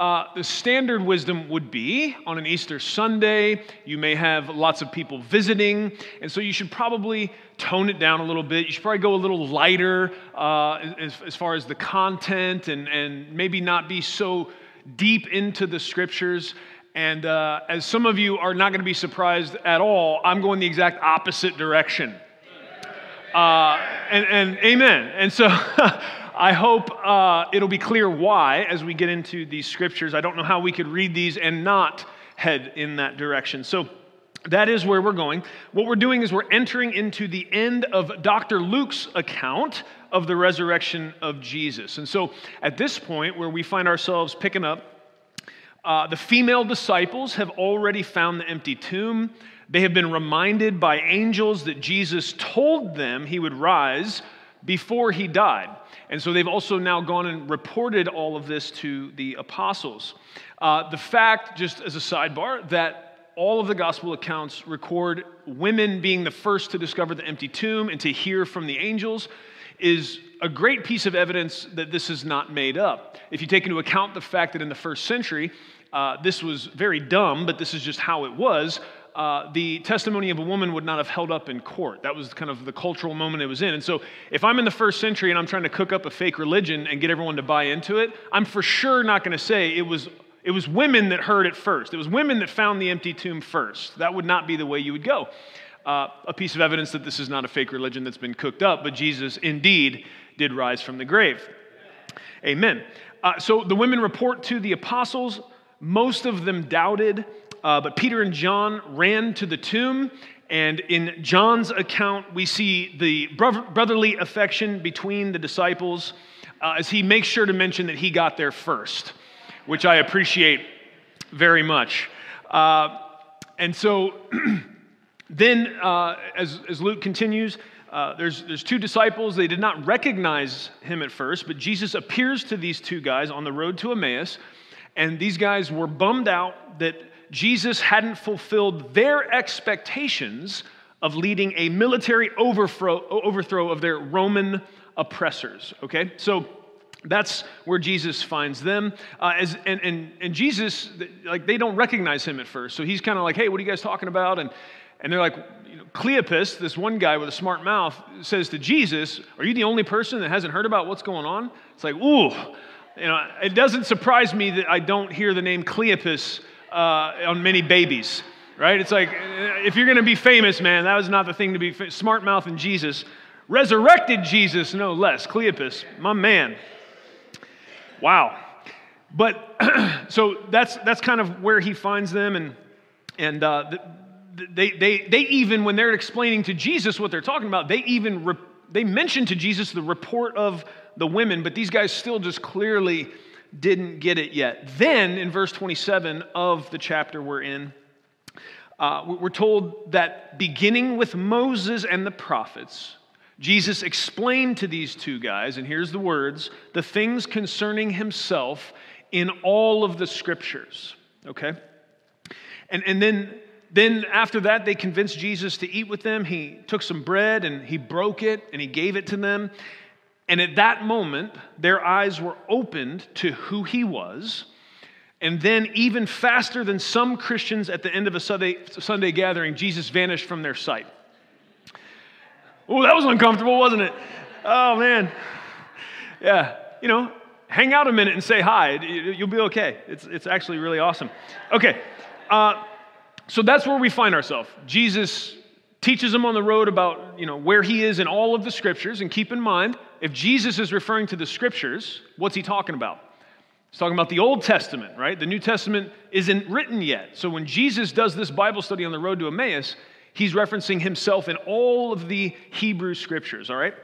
uh, the standard wisdom would be on an Easter Sunday, you may have lots of people visiting, and so you should probably tone it down a little bit. You should probably go a little lighter uh, as, as far as the content and, and maybe not be so deep into the scriptures. And uh, as some of you are not going to be surprised at all, I'm going the exact opposite direction. Uh, and, and amen. And so I hope uh, it'll be clear why as we get into these scriptures. I don't know how we could read these and not head in that direction. So that is where we're going. What we're doing is we're entering into the end of Dr. Luke's account of the resurrection of Jesus. And so at this point, where we find ourselves picking up, uh, the female disciples have already found the empty tomb. They have been reminded by angels that Jesus told them he would rise before he died. And so they've also now gone and reported all of this to the apostles. Uh, the fact, just as a sidebar, that all of the gospel accounts record women being the first to discover the empty tomb and to hear from the angels is a great piece of evidence that this is not made up. If you take into account the fact that in the first century, uh, this was very dumb, but this is just how it was uh, the testimony of a woman would not have held up in court. That was kind of the cultural moment it was in. And so, if I'm in the first century and I'm trying to cook up a fake religion and get everyone to buy into it, I'm for sure not going to say it was, it was women that heard it first. It was women that found the empty tomb first. That would not be the way you would go. Uh, a piece of evidence that this is not a fake religion that's been cooked up, but Jesus indeed did rise from the grave. Amen. Uh, so the women report to the apostles. Most of them doubted. Uh, but Peter and John ran to the tomb, and in John's account, we see the brotherly affection between the disciples uh, as he makes sure to mention that he got there first, which I appreciate very much. Uh, and so then, uh, as, as Luke continues, uh, there's, there's two disciples. They did not recognize him at first, but Jesus appears to these two guys on the road to Emmaus. And these guys were bummed out that Jesus hadn't fulfilled their expectations of leading a military overthrow, of their Roman oppressors. Okay? So that's where Jesus finds them. Uh, as, and, and, and Jesus, like, they don't recognize him at first. So he's kind of like, hey, what are you guys talking about? And, and they're like, you know, Cleopas, this one guy with a smart mouth, says to Jesus, Are you the only person that hasn't heard about what's going on? It's like, ooh, you know, it doesn't surprise me that I don't hear the name Cleopas uh, on many babies, right? It's like, if you're going to be famous, man, that was not the thing to be smart mouth and Jesus. Resurrected Jesus, no less. Cleopas, my man. Wow. But so that's, that's kind of where he finds them. And, and uh, they, they, they even, when they're explaining to Jesus what they're talking about, they even re- they mention to Jesus the report of the women, but these guys still just clearly didn't get it yet. Then, in verse 27 of the chapter we're in, uh, we're told that beginning with Moses and the prophets, Jesus explained to these two guys, and here's the words the things concerning himself in all of the scriptures. Okay? And, and then, then after that, they convinced Jesus to eat with them. He took some bread and he broke it and he gave it to them. And at that moment, their eyes were opened to who he was. And then, even faster than some Christians at the end of a Sunday, Sunday gathering, Jesus vanished from their sight. Oh, that was uncomfortable, wasn't it? Oh, man. Yeah, you know, hang out a minute and say hi. You'll be okay. It's, it's actually really awesome. Okay, uh, so that's where we find ourselves. Jesus teaches them on the road about you know, where he is in all of the scriptures. And keep in mind, if Jesus is referring to the scriptures, what's he talking about? He's talking about the Old Testament, right? The New Testament isn't written yet. So when Jesus does this Bible study on the road to Emmaus, he's referencing himself in all of the Hebrew scriptures, all right?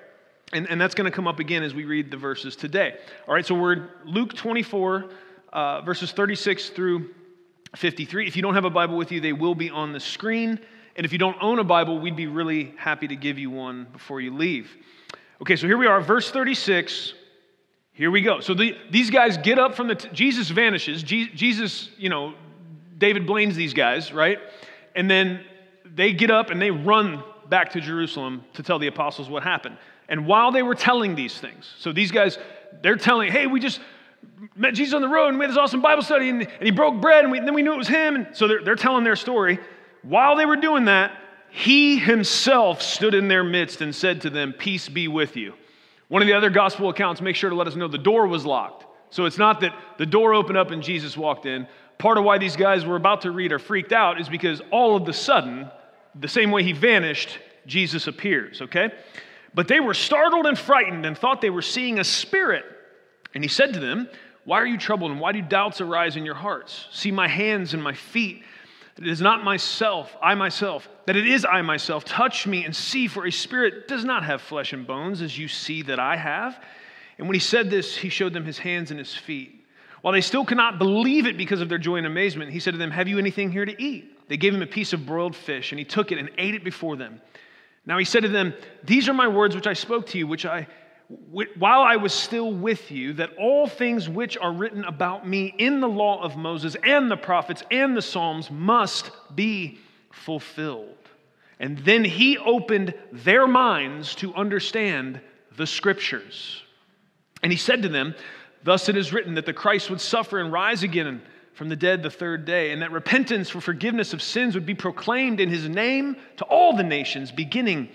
And, and that's going to come up again as we read the verses today. All right, so we're Luke 24, uh, verses 36 through 53. If you don't have a Bible with you, they will be on the screen. And if you don't own a Bible, we'd be really happy to give you one before you leave. Okay, so here we are, verse 36. Here we go. So the, these guys get up from the, t- Jesus vanishes. Je- Jesus, you know, David Blaines these guys, right? And then they get up and they run back to Jerusalem to tell the apostles what happened. And while they were telling these things, so these guys, they're telling, hey, we just met Jesus on the road and we had this awesome Bible study and, and he broke bread and, we, and then we knew it was him. And so they're, they're telling their story. While they were doing that, he himself stood in their midst and said to them, Peace be with you. One of the other gospel accounts make sure to let us know the door was locked. So it's not that the door opened up and Jesus walked in. Part of why these guys were about to read are freaked out is because all of the sudden, the same way he vanished, Jesus appears, okay? But they were startled and frightened and thought they were seeing a spirit. And he said to them, Why are you troubled and why do doubts arise in your hearts? See my hands and my feet that it is not myself, I myself, that it is I myself. Touch me and see, for a spirit does not have flesh and bones, as you see that I have. And when he said this, he showed them his hands and his feet. While they still could not believe it because of their joy and amazement, he said to them, Have you anything here to eat? They gave him a piece of broiled fish, and he took it and ate it before them. Now he said to them, These are my words which I spoke to you, which I while I was still with you, that all things which are written about me in the law of Moses and the prophets and the Psalms must be fulfilled. And then he opened their minds to understand the scriptures. And he said to them, Thus it is written that the Christ would suffer and rise again from the dead the third day, and that repentance for forgiveness of sins would be proclaimed in his name to all the nations, beginning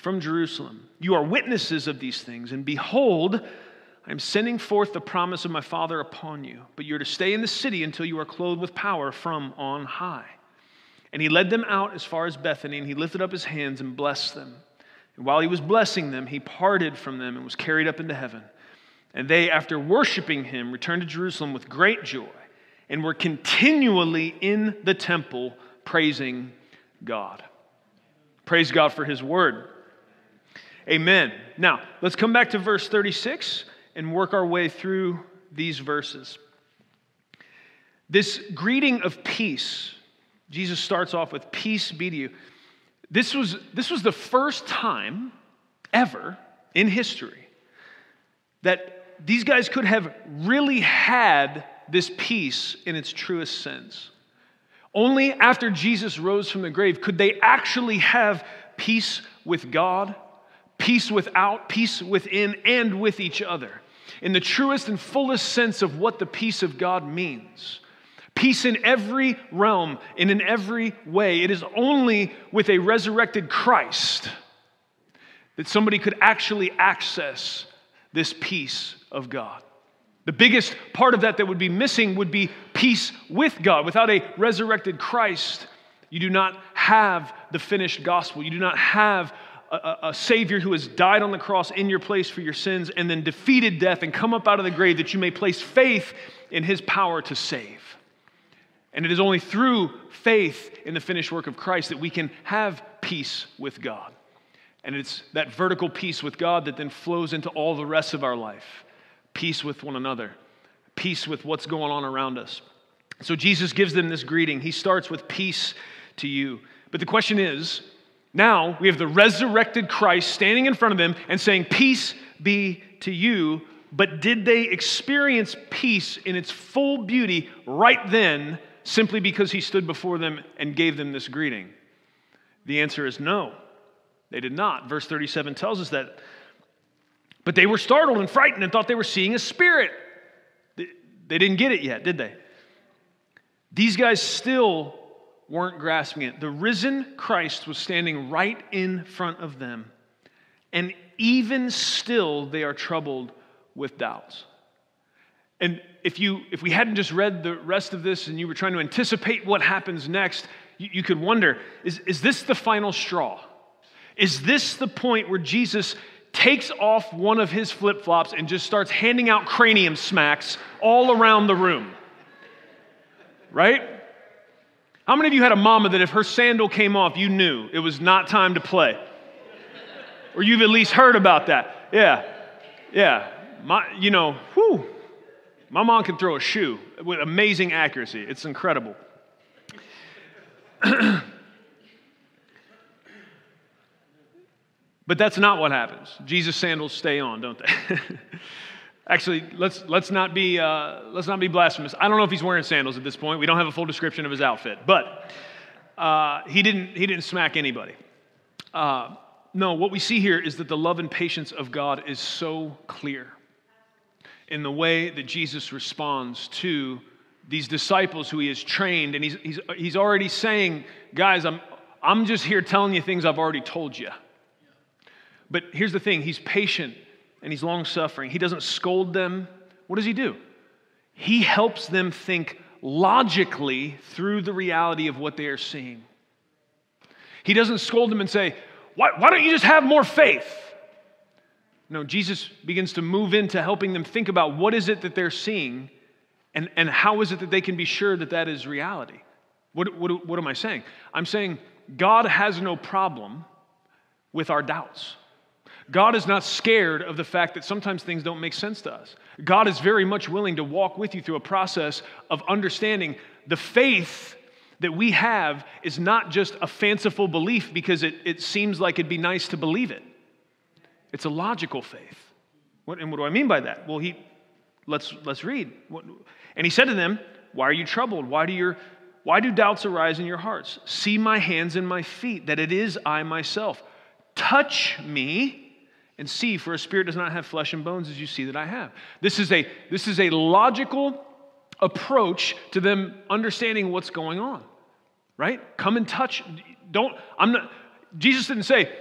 from Jerusalem. You are witnesses of these things, and behold, I am sending forth the promise of my Father upon you, but you're to stay in the city until you are clothed with power from on high. And he led them out as far as Bethany, and he lifted up his hands and blessed them. And while he was blessing them, he parted from them and was carried up into heaven. And they, after worshiping him, returned to Jerusalem with great joy and were continually in the temple praising God. Praise God for his word. Amen. Now, let's come back to verse 36 and work our way through these verses. This greeting of peace, Jesus starts off with, Peace be to you. This was, this was the first time ever in history that these guys could have really had this peace in its truest sense. Only after Jesus rose from the grave could they actually have peace with God peace without, peace within, and with each other, in the truest and fullest sense of what the peace of God means. Peace in every realm and in every way. It is only with a resurrected Christ that somebody could actually access this peace of God. The biggest part of that that would be missing would be peace with God. Without a resurrected Christ, you do not have the finished gospel. You do not have a, a, Savior who has died on the cross in your place for your sins and then defeated death and come up out of the grave that you may place faith in His power to save. And it is only through faith in the finished work of Christ that we can have peace with God. And it's that vertical peace with God that then flows into all the rest of our life peace with one another, peace with what's going on around us. So Jesus gives them this greeting. He starts with peace to you. But the question is now we have the resurrected Christ standing in front of them and saying, Peace be to you. But did they experience peace in its full beauty right then simply because he stood before them and gave them this greeting? The answer is no, they did not. Verse 37 tells us that. But they were startled and frightened and thought they were seeing a spirit. They didn't get it yet, did they? These guys still weren't grasping it. The risen Christ was standing right in front of them. And even still, they are troubled with doubts. And if, you, if we hadn't just read the rest of this and you were trying to anticipate what happens next, you, you could wonder is, is this the final straw? Is this the point where Jesus takes off one of his flip flops and just starts handing out cranium smacks all around the room? Right? How many of you had a mama that if her sandal came off, you knew it was not time to play? Or you've at least heard about that. Yeah, yeah. My, you know, whew, my mom can throw a shoe with amazing accuracy. It's incredible. but that's not what happens. Jesus' sandals stay on, don't they? Actually, let's, let's, not be, uh, let's not be blasphemous. I don't know if he's wearing sandals at this point. We don't have a full description of his outfit. But uh, he, didn't, he didn't smack anybody. Uh, no, what we see here is that the love and patience of God is so clear in the way that Jesus responds to these disciples who he has trained. And he's, he's, he's already saying, guys, I'm, I'm just here telling you things I've already told you. But here's the thing he's patient and he's long suffering. He doesn't scold them. What does he do? He helps them think logically through the reality of what they are seeing. He doesn't scold them and say, Why, why don't you just have more faith? No, Jesus begins to move into helping them think about what is it that they're seeing and, and how is it that they can be sure that that is reality. What, what, what am I saying? I'm saying God has no problem with our doubts. God is not scared of the fact that sometimes things don't make sense to us. God is very much willing to walk with you through a process of understanding the faith that we have is not just a fanciful belief because it, it seems like it'd be nice to believe it. It's a logical faith. What, and what do I mean by that? Well, he, let's, let's read. What, and he said to them, Why are you troubled? Why do, your, why do doubts arise in your hearts? See my hands and my feet, that it is I myself. Touch me and see, for a spirit does not have flesh and bones as you see that I have. This is a, this is a logical approach to them understanding what's going on, right? Come and touch. Don't, I'm not, Jesus didn't say,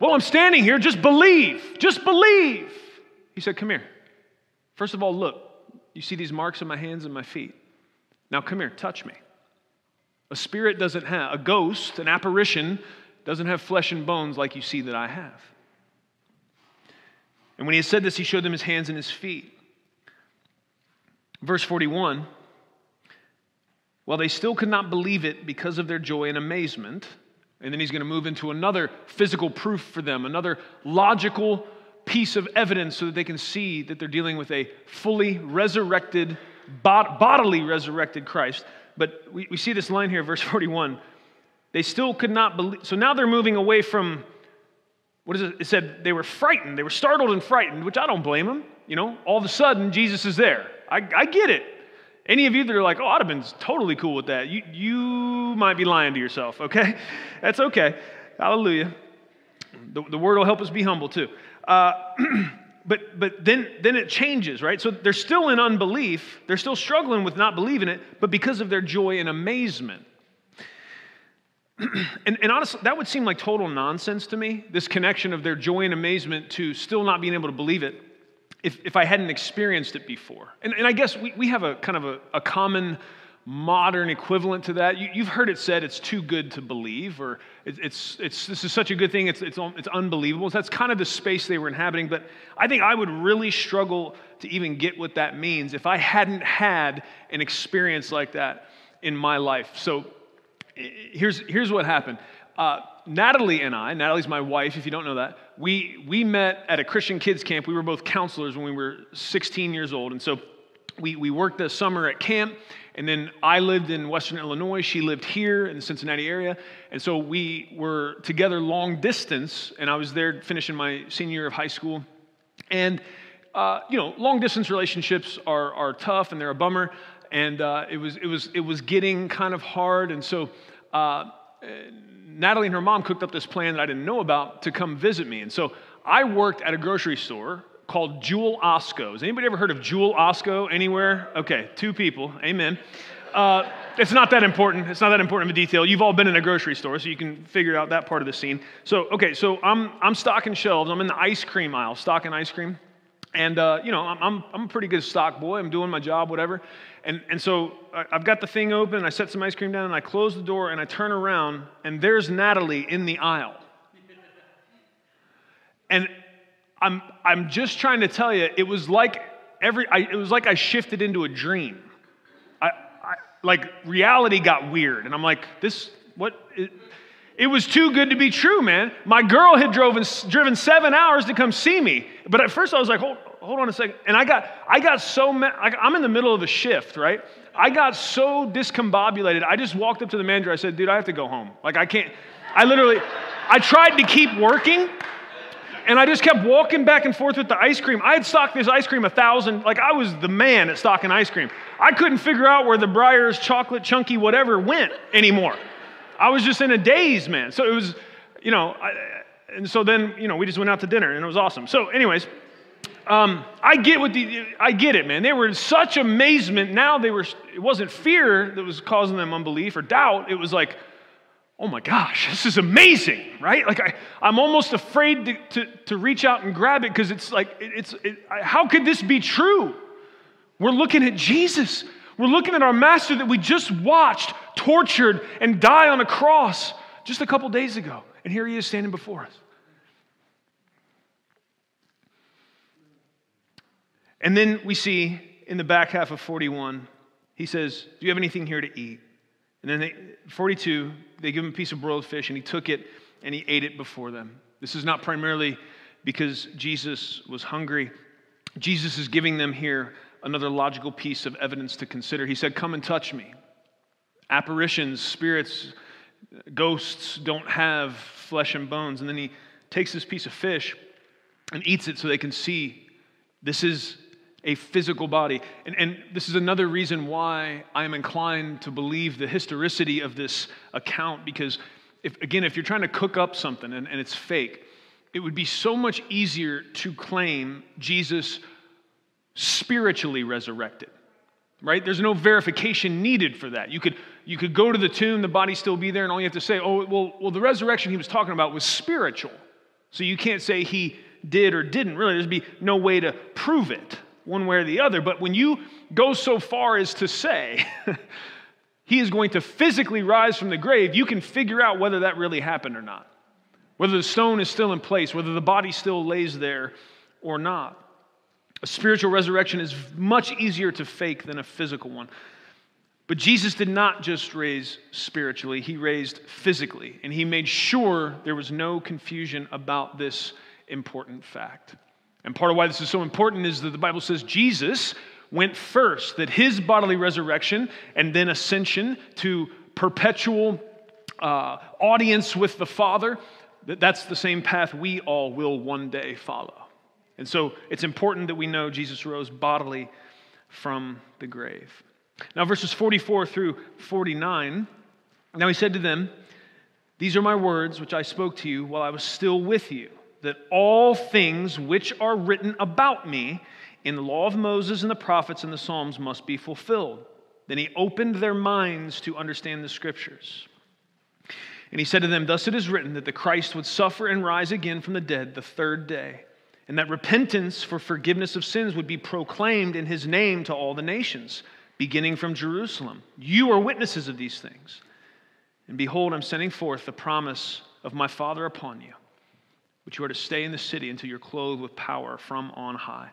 well, I'm standing here, just believe, just believe. He said, come here. First of all, look, you see these marks on my hands and my feet. Now come here, touch me. A spirit doesn't have, a ghost, an apparition, doesn't have flesh and bones like you see that I have. And when he had said this, he showed them his hands and his feet. Verse 41 While they still could not believe it because of their joy and amazement, and then he's going to move into another physical proof for them, another logical piece of evidence so that they can see that they're dealing with a fully resurrected, bodily resurrected Christ. But we, we see this line here, verse 41. They still could not believe. So now they're moving away from what is it? It said they were frightened. They were startled and frightened, which I don't blame them. You know, all of a sudden, Jesus is there. I, I get it. Any of you that are like, oh, I'd have been totally cool with that, you, you might be lying to yourself, okay? That's okay. Hallelujah. The, the word will help us be humble too. Uh, but but then, then it changes, right? So they're still in unbelief. They're still struggling with not believing it, but because of their joy and amazement, and, and, honestly, that would seem like total nonsense to me, this connection of their joy and amazement to still not being able to believe it if, if I hadn't experienced it before. And, and I guess we, we have a kind of a, a common modern equivalent to that. You, have heard it said it's too good to believe, or it, it's, it's, this is such a good thing, it's, it's, it's unbelievable. So that's kind of the space they were inhabiting. But I think I would really struggle to even get what that means if I hadn't had an experience like that in my life. So here's, here's what happened. Uh, Natalie and I, Natalie's my wife, if you don't know that, we, we met at a Christian kids camp. We were both counselors when we were 16 years old. And so we, we worked the summer at camp. And then I lived in Western Illinois. She lived here in the Cincinnati area. And so we were together long distance. And I was there finishing my senior year of high school. And, uh, you know, long distance relationships are, are tough and they're a bummer and uh, it, was, it, was, it was getting kind of hard. And so uh, Natalie and her mom cooked up this plan that I didn't know about to come visit me. And so I worked at a grocery store called Jewel Osco. Has anybody ever heard of Jewel Osco anywhere? Okay, two people. Amen. Uh, it's not that important. It's not that important of a detail. You've all been in a grocery store, so you can figure out that part of the scene. So, okay, so I'm, I'm stocking shelves. I'm in the ice cream aisle, stocking ice cream. And, uh, you know, I'm, I'm, I'm a pretty good stock boy. I'm doing my job, whatever. And, and so I've got the thing open, I set some ice cream down, and I close the door, and I turn around, and there's Natalie in the aisle. And I'm, I'm just trying to tell you, it was like every, I, it was like I shifted into a dream. I, I, like reality got weird, and I'm like, this, what? It, it was too good to be true, man. My girl had driven, driven seven hours to come see me. But at first I was like, hold, hold on a second. And I got, I got so, ma- I'm in the middle of a shift, right? I got so discombobulated. I just walked up to the manager. I said, dude, I have to go home. Like, I can't, I literally, I tried to keep working and I just kept walking back and forth with the ice cream. I had stocked this ice cream a thousand, like I was the man at stocking ice cream. I couldn't figure out where the Breyers chocolate chunky whatever went anymore. I was just in a daze, man. So it was, you know, I, and so then, you know, we just went out to dinner and it was awesome. So, anyways, um, I get what the, I get it, man. They were in such amazement. Now they were, it wasn't fear that was causing them unbelief or doubt. It was like, oh my gosh, this is amazing, right? Like I, I'm almost afraid to, to, to reach out and grab it because it's like, it, it's, it, how could this be true? We're looking at Jesus. We're looking at our master that we just watched tortured and die on a cross just a couple days ago. And here he is standing before us. And then we see in the back half of 41, he says, Do you have anything here to eat? And then they, 42, they give him a piece of broiled fish, and he took it and he ate it before them. This is not primarily because Jesus was hungry. Jesus is giving them here another logical piece of evidence to consider. He said, Come and touch me. Apparitions, spirits, ghosts don't have flesh and bones. And then he takes this piece of fish and eats it so they can see this is a physical body. And, and this is another reason why I am inclined to believe the historicity of this account, because if, again, if you're trying to cook up something and, and it's fake, it would be so much easier to claim Jesus spiritually resurrected right? There's no verification needed for that. You could you could go to the tomb the body still be there and all you have to say oh well well the resurrection he was talking about was spiritual. So you can't say he did or didn't. Really there'd be no way to prove it one way or the other. But when you go so far as to say he is going to physically rise from the grave, you can figure out whether that really happened or not. Whether the stone is still in place, whether the body still lays there or not. A spiritual resurrection is much easier to fake than a physical one. But Jesus did not just raise spiritually, he raised physically. And he made sure there was no confusion about this important fact. And part of why this is so important is that the Bible says Jesus went first, that his bodily resurrection and then ascension to perpetual uh, audience with the Father, that that's the same path we all will one day follow. And so it's important that we know Jesus rose bodily from the grave. Now, verses 44 through 49. Now he said to them, These are my words which I spoke to you while I was still with you that all things which are written about me in the law of Moses and the prophets and the Psalms must be fulfilled. Then he opened their minds to understand the scriptures. And he said to them, Thus it is written that the Christ would suffer and rise again from the dead the third day, and that repentance for forgiveness of sins would be proclaimed in his name to all the nations, beginning from Jerusalem. You are witnesses of these things. And behold, I'm sending forth the promise of my Father upon you but you are to stay in the city until you're clothed with power from on high.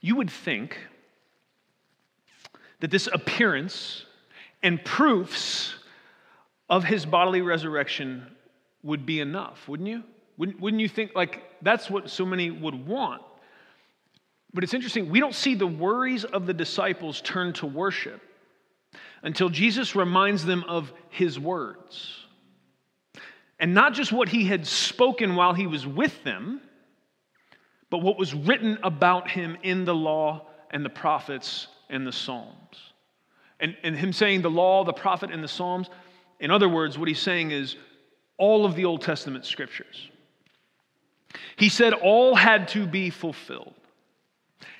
You would think that this appearance and proofs of his bodily resurrection would be enough, wouldn't you? Wouldn't, wouldn't you think like that's what so many would want? But it's interesting, we don't see the worries of the disciples turn to worship until Jesus reminds them of his words. And not just what he had spoken while he was with them, but what was written about him in the law and the prophets and the Psalms. And, and him saying the law, the prophet, and the Psalms, in other words, what he's saying is all of the Old Testament scriptures. He said all had to be fulfilled.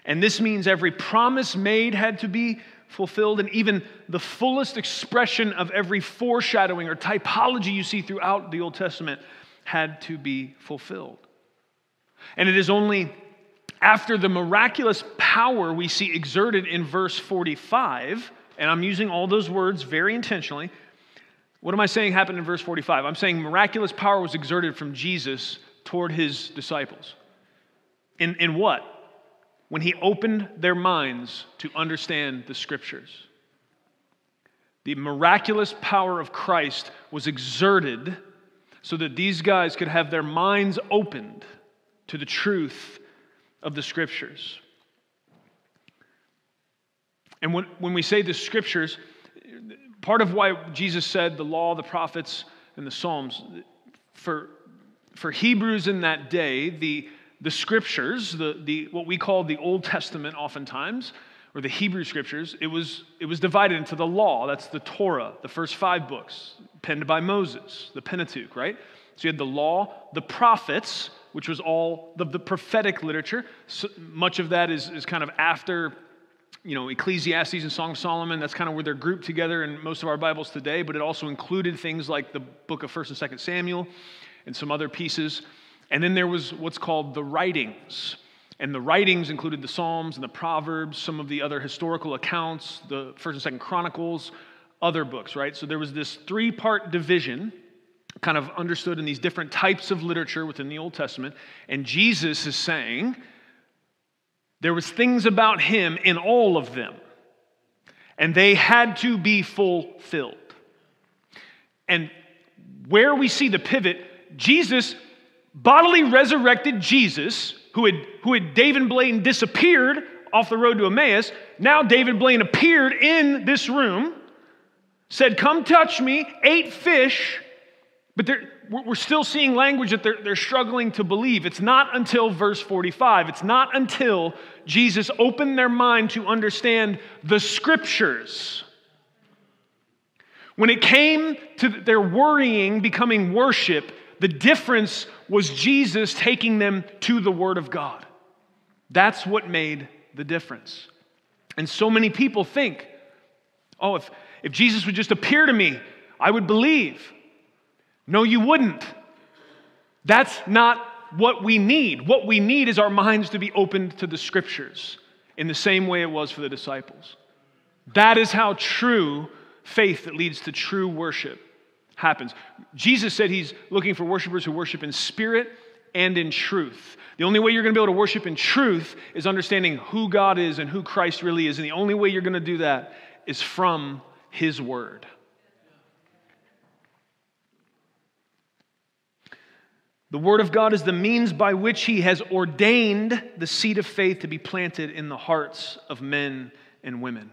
And this means every promise made had to be fulfilled, and even the fullest expression of every foreshadowing or typology you see throughout the Old Testament had to be fulfilled. And it is only after the miraculous power we see exerted in verse 45, and I'm using all those words very intentionally. What am I saying happened in verse 45? I'm saying miraculous power was exerted from Jesus toward his disciples. In, in what? When he opened their minds to understand the scriptures. The miraculous power of Christ was exerted so that these guys could have their minds opened to the truth of the scriptures. And when, when we say the scriptures, part of why Jesus said the law, the prophets, and the Psalms, for, for Hebrews in that day, the, the scriptures, the, the, what we call the Old Testament oftentimes, or the Hebrew scriptures, it was, it was divided into the law. That's the Torah, the first five books, penned by Moses, the Pentateuch, right? So you had the law, the prophets, which was all the, the prophetic literature. So much of that is, is kind of after you know, Ecclesiastes and Song of Solomon, that's kind of where they're grouped together in most of our Bibles today, but it also included things like the book of 1st and 2nd Samuel and some other pieces. And then there was what's called the writings. And the writings included the Psalms and the Proverbs, some of the other historical accounts, the 1st and 2nd Chronicles, other books, right? So there was this three part division, kind of understood in these different types of literature within the Old Testament. And Jesus is saying, there was things about him in all of them, and they had to be fulfilled. And where we see the pivot, Jesus, bodily resurrected Jesus, who had, who had David Blaine disappeared off the road to Emmaus, now David Blaine appeared in this room, said, Come touch me, ate fish, but we're still seeing language that they're, they're struggling to believe. It's not until verse 45, it's not until Jesus opened their mind to understand the scriptures. When it came to their worrying becoming worship, the difference was Jesus taking them to the Word of God. That's what made the difference. And so many people think, oh, if, if Jesus would just appear to me, I would believe. No, you wouldn't. That's not what we need. What we need is our minds to be opened to the scriptures in the same way it was for the disciples. That is how true faith that leads to true worship happens. Jesus said he's looking for worshipers who worship in spirit and in truth. The only way you're going to be able to worship in truth is understanding who God is and who Christ really is. And the only way you're going to do that is from his word. The Word of God is the means by which He has ordained the seed of faith to be planted in the hearts of men and women.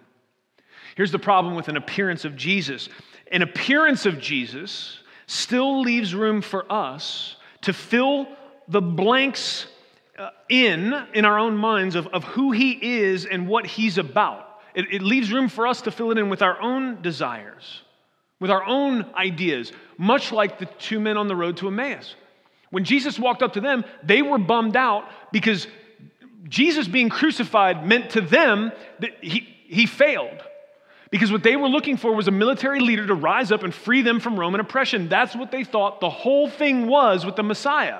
Here's the problem with an appearance of Jesus an appearance of Jesus still leaves room for us to fill the blanks uh, in in our own minds of, of who He is and what He's about. It, it leaves room for us to fill it in with our own desires, with our own ideas, much like the two men on the road to Emmaus. When Jesus walked up to them, they were bummed out because Jesus being crucified meant to them that he, he failed. Because what they were looking for was a military leader to rise up and free them from Roman oppression. That's what they thought the whole thing was with the Messiah.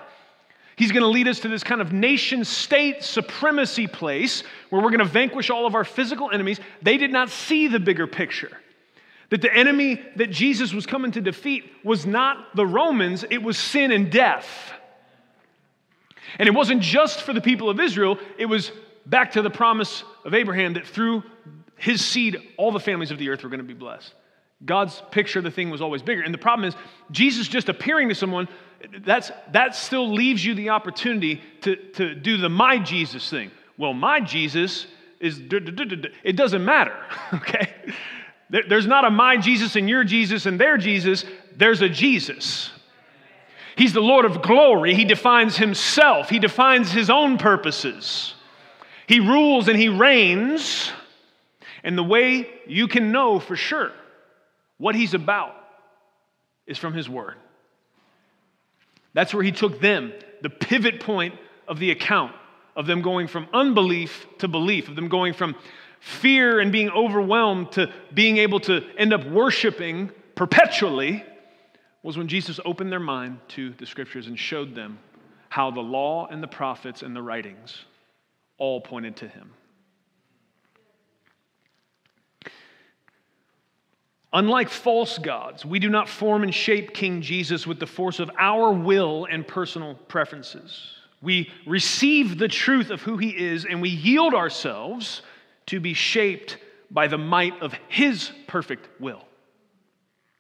He's going to lead us to this kind of nation state supremacy place where we're going to vanquish all of our physical enemies. They did not see the bigger picture. That the enemy that Jesus was coming to defeat was not the Romans, it was sin and death. And it wasn't just for the people of Israel, it was back to the promise of Abraham that through his seed, all the families of the earth were going to be blessed. God's picture of the thing was always bigger. And the problem is, Jesus just appearing to someone, that's, that still leaves you the opportunity to, to do the my Jesus thing. Well, my Jesus is, it doesn't matter, okay? There's not a my Jesus and your Jesus and their Jesus, there's a Jesus. He's the Lord of glory. He defines himself, he defines his own purposes. He rules and he reigns. And the way you can know for sure what he's about is from his word. That's where he took them, the pivot point of the account of them going from unbelief to belief, of them going from fear and being overwhelmed to being able to end up worshiping perpetually was when Jesus opened their mind to the scriptures and showed them how the law and the prophets and the writings all pointed to him. Unlike false gods, we do not form and shape King Jesus with the force of our will and personal preferences. We receive the truth of who he is and we yield ourselves to be shaped by the might of His perfect will.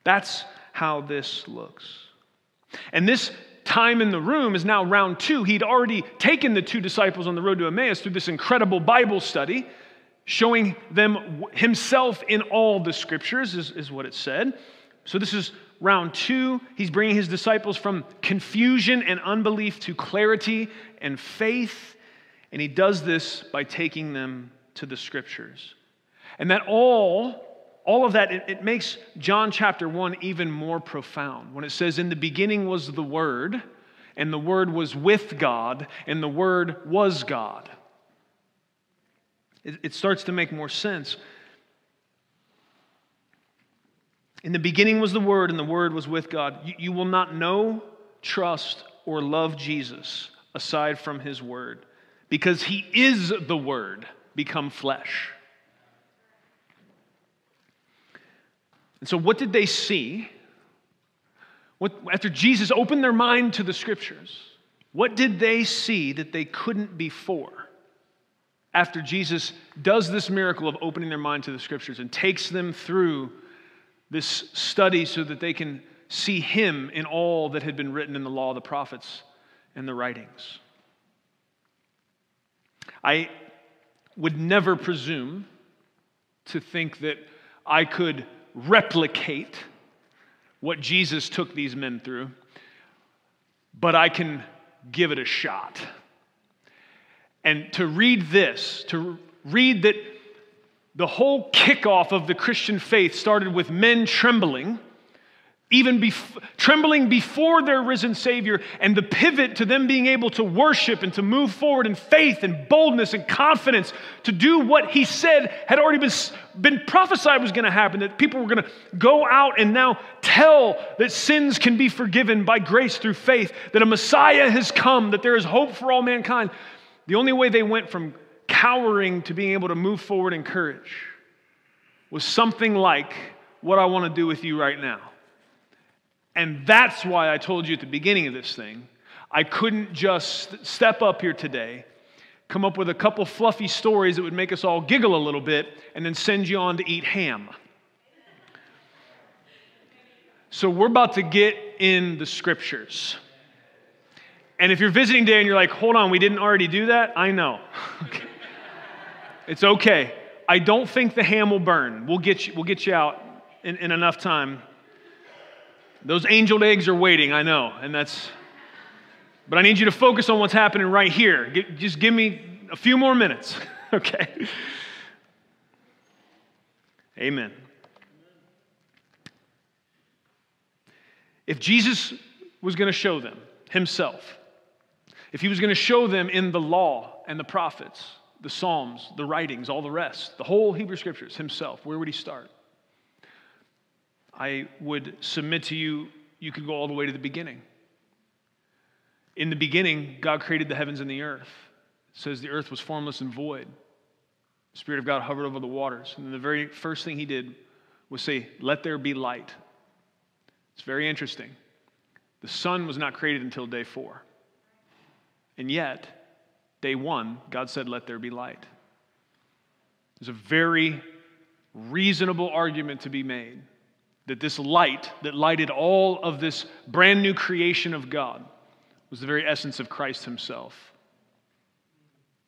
That's how this looks. And this time in the room is now round two. He'd already taken the two disciples on the road to Emmaus through this incredible Bible study, showing them himself in all the scriptures, is, is what it said. So this is round two. He's bringing his disciples from confusion and unbelief to clarity and faith. And he does this by taking them to the scriptures. And that all all of that, it, it, makes John chapter 1 even more profound. When it says, In the beginning was the Word, and the Word was with God, and the Word was God. It, it starts to make more sense. In the beginning was the Word, and the Word was with God. You, you will not know, trust, or love Jesus aside from His Word, because He is the Word become flesh. And so, what did they see? What, after Jesus opened their mind to the scriptures, what did they see that they couldn't before? After Jesus does this miracle of opening their mind to the scriptures and takes them through this study so that they can see Him in all that had been written in the law, the prophets, and the writings. I would never presume to think that I could replicate what Jesus took these men through, but I can give it a shot. And to read this, to read that the whole kickoff of the Christian faith started with men trembling even bef- trembling before their risen Savior, and the pivot to them being able to worship and to move forward in faith and boldness and confidence to do what He said had already been, been prophesied was going to happen, that people were going to go out and now tell that sins can be forgiven by grace through faith, that a Messiah has come, that there is hope for all mankind. The only way they went from cowering to being able to move forward in courage was something like what I want to do with you right now. And that's why I told you at the beginning of this thing, I couldn't just step up here today, come up with a couple fluffy stories that would make us all giggle a little bit, and then send you on to eat ham. So we're about to get in the scriptures. And if you're visiting today and you're like, hold on, we didn't already do that, I know. It's okay. I don't think the ham will burn. We'll get you, we'll get you out in, in enough time those angel eggs are waiting, I know, and that's, but I need you to focus on what's happening right here. Just give me a few more minutes, okay? Amen. If Jesus was going to show them himself, if he was going to show them in the law and the prophets, the Psalms, the writings, all the rest, the whole Hebrew scriptures himself, where would he start? I would submit to you, you could go all the way to the beginning. In the beginning, God created the heavens and the earth. It says the earth was formless and void. The Spirit of God hovered over the waters. And the very first thing he did was say, Let there be light. It's very interesting. The sun was not created until day four. And yet, day one, God said, Let there be light. There's a very reasonable argument to be made that this light that lighted all of this brand new creation of God was the very essence of Christ himself.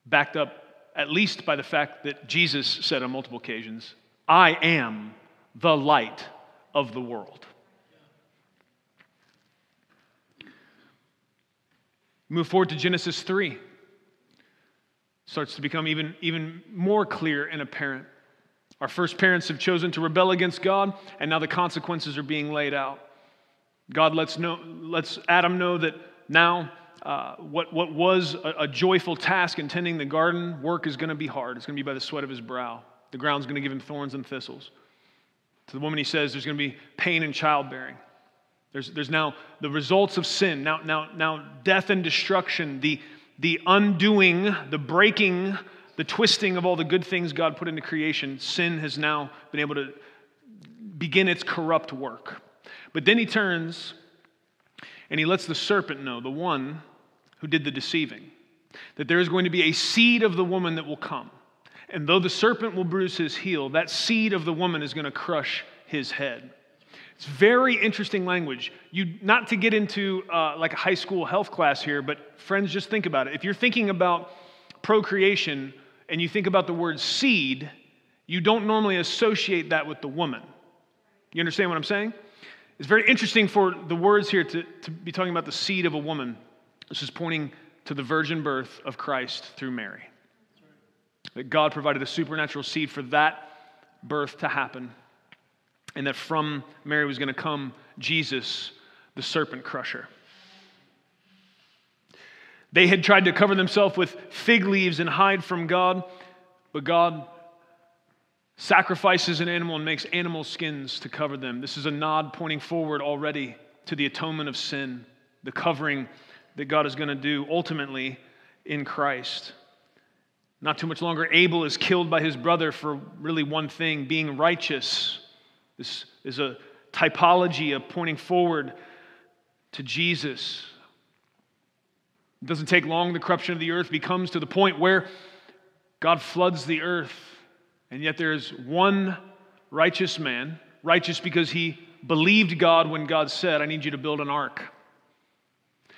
Backed up at least by the fact that Jesus said on multiple occasions, I am the light of the world. Move forward to Genesis 3. Starts to become even, even more clear and apparent. Our first parents have chosen to rebel against God, and now the consequences are being laid out. God lets, know, lets Adam know that now uh, what, what was a, a, joyful task in tending the garden, work is going to be hard. It's going to be by the sweat of his brow. The ground's going to give him thorns and thistles. To the woman, he says there's going to be pain in childbearing. There's, there's now the results of sin, now, now, now death and destruction, the, the undoing, the breaking the twisting of all the good things God put into creation, sin has now been able to begin its corrupt work. But then he turns and he lets the serpent know, the one who did the deceiving, that there is going to be a seed of the woman that will come. And though the serpent will bruise his heel, that seed of the woman is going to crush his head. It's very interesting language. You not to get into uh, like a high school health class here, but friends, just think about it. If you're thinking about procreation and you think about the word seed, you don't normally associate that with the woman. You understand what I'm saying? It's very interesting for the words here to, to be talking about the seed of a woman. This is pointing to the virgin birth of Christ through Mary. That God provided a supernatural seed for that birth to happen, and that from Mary was going to come Jesus, the serpent crusher. They had tried to cover themselves with fig leaves and hide from God, but God sacrifices an animal and makes animal skins to cover them. This is a nod pointing forward already to the atonement of sin, the covering that God is going to do ultimately in Christ. Not too much longer, Abel is killed by his brother for really one thing being righteous. This is a typology of pointing forward to Jesus. It doesn't take long, the corruption of the earth becomes to the point where God floods the earth and yet there is one righteous man, righteous because he believed God when God said, I need you to build an ark.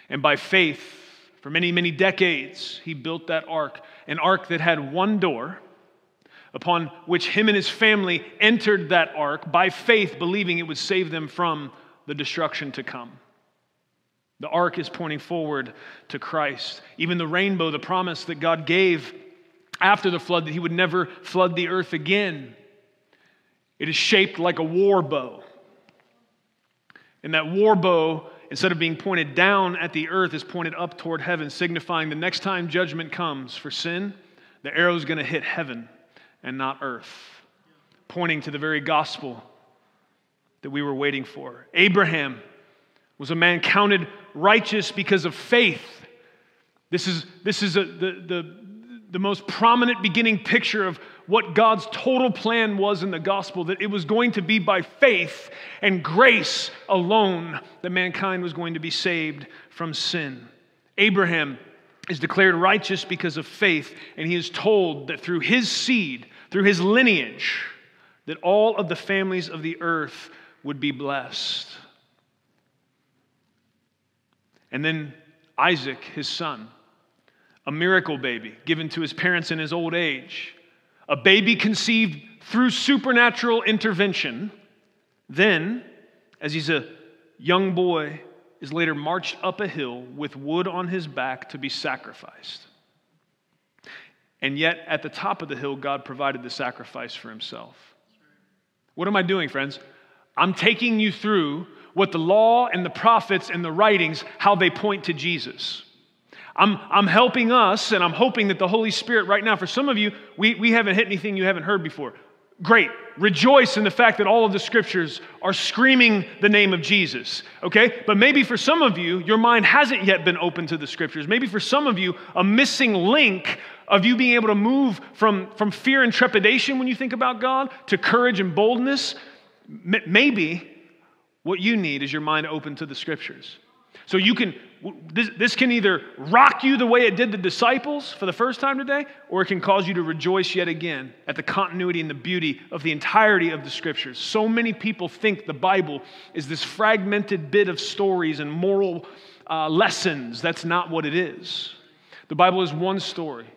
And by faith, for many, many decades, he built that ark, an ark that had one door, upon which him and his family entered that ark by faith, believing it would save them from the destruction to come. The ark is pointing forward to Christ. Even the rainbow, the promise that God gave after the flood that he would never flood the earth again. It is shaped like a war bow. And that war bow, instead of being pointed down at the earth, is pointed up toward heaven, signifying the next time judgment comes for sin, the arrow is going to hit heaven and not earth, pointing to the very gospel that we were waiting for. Abraham was a man counted righteous because of faith. This is, this is a, the, the, the most prominent beginning picture of what God's total plan was in the gospel that it was going to be by faith and grace alone that mankind was going to be saved from sin. Abraham is declared righteous because of faith, and he is told that through his seed, through his lineage, that all of the families of the earth would be blessed. And then Isaac, his son, a miracle baby given to his parents in his old age, a baby conceived through supernatural intervention. Then, as he's a young boy, is later marched up a hill with wood on his back to be sacrificed. And yet, at the top of the hill, God provided the sacrifice for himself. What am I doing, friends? I'm taking you through what the law and the prophets and the writings, how they point to Jesus. I'm, I'm helping us, and I'm hoping that the Holy Spirit, right now, for some of you, we, we haven't hit anything you haven't heard before. Great. Rejoice in the fact that all of the scriptures are screaming the name of Jesus, okay? But maybe for some of you, your mind hasn't yet been open to the scriptures. Maybe for some of you, a missing link of you being able to move from, from fear and trepidation when you think about God to courage and boldness. Maybe what you need is your mind open to the scriptures. So you can, this, this can either rock you the way it did the disciples for the first time today, or it can cause you to rejoice yet again at the continuity and the beauty of the entirety of the scriptures. So many people think the Bible is this fragmented bit of stories and moral uh, lessons. That's not what it is. The Bible is one story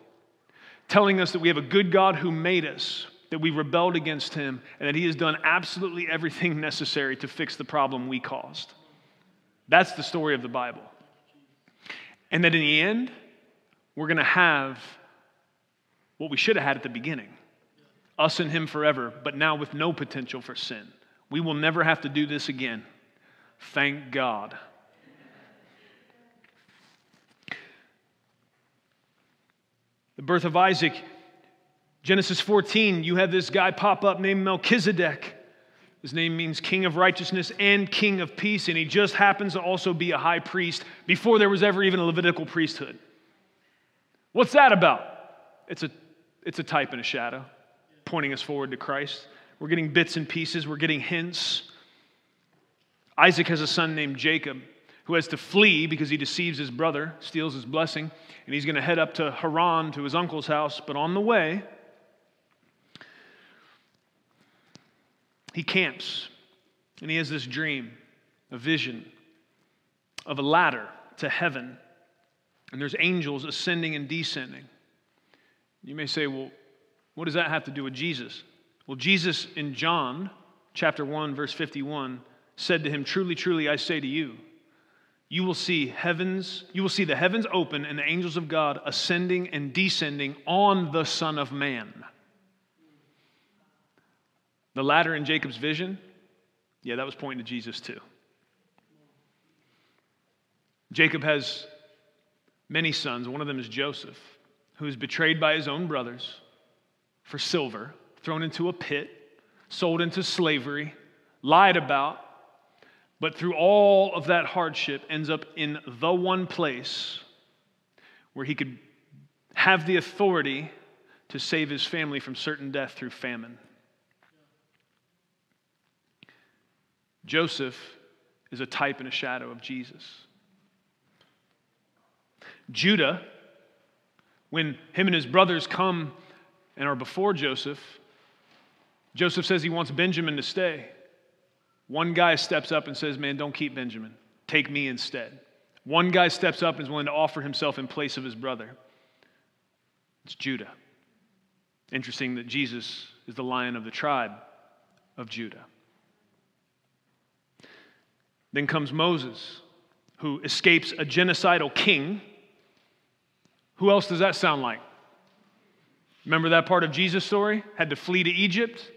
telling us that we have a good God who made us, that we rebelled against him, and that he has done absolutely everything necessary to fix the problem we caused. That's the story of the Bible. And that in the end, we're going to have what we should have had at the beginning us and Him forever, but now with no potential for sin. We will never have to do this again. Thank God. The birth of Isaac, Genesis 14, you have this guy pop up named Melchizedek. His name means King of Righteousness and King of Peace, and he just happens to also be a high priest before there was ever even a Levitical priesthood. What's that about? It's a, it's a type and a shadow pointing us forward to Christ. We're getting bits and pieces, we're getting hints. Isaac has a son named Jacob who has to flee because he deceives his brother, steals his blessing, and he's going to head up to Haran to his uncle's house. But on the way, he camps And he has this dream, a vision of a ladder to heaven. And there's angels ascending and descending. You may say, well, what does that have to do with Jesus? Well, Jesus in John chapter 1, verse 51, said to him, Truly, truly, I say to you, you will see heavens, you will see the heavens open and the angels of God ascending and descending on the Son of Man. The ladder in Jacob's vision, yeah, that was pointing to Jesus too. Jacob has many sons. One of them is Joseph, who is betrayed by his own brothers for silver, thrown into a pit, sold into slavery, lied about, but through all of that hardship ends up in the one place where he could have the authority to save his family from certain death through famine. Joseph is a type and a shadow of Jesus. Judah, when him and his brothers come and are before Joseph, Joseph says he wants Benjamin to stay. One guy steps up and says, Man, don't keep Benjamin. Take me instead. One guy steps up and is willing to offer himself in place of his brother. It's Judah. Interesting that Jesus is the lion of the tribe of Judah. Then comes Moses, who escapes a genocidal king. Who else does that sound like? Remember that part of Jesus' story? Had to flee to Egypt.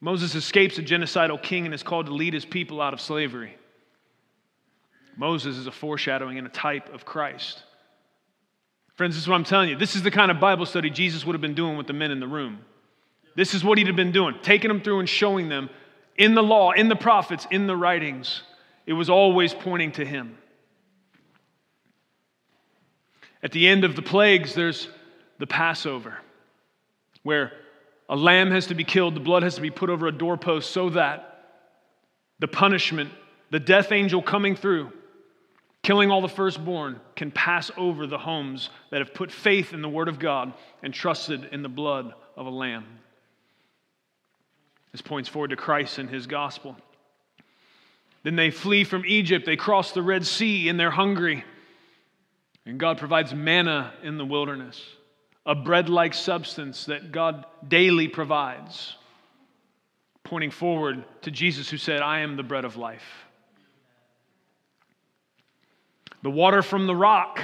Moses escapes a genocidal king and is called to lead his people out of slavery. Moses is a foreshadowing and a type of Christ. Friends, this is what I'm telling you. This is the kind of Bible study Jesus would have been doing with the men in the room. This is what he'd have been doing, taking them through and showing them in the law, in the prophets, in the writings. It was always pointing to him. At the end of the plagues, there's the Passover, where a lamb has to be killed, the blood has to be put over a doorpost so that the punishment, the death angel coming through, killing all the firstborn, can pass over the homes that have put faith in the Word of God and trusted in the blood of a lamb. This points forward to Christ and his gospel. Then they flee from Egypt. They cross the Red Sea and they're hungry. And God provides manna in the wilderness, a bread like substance that God daily provides, pointing forward to Jesus who said, I am the bread of life. The water from the rock.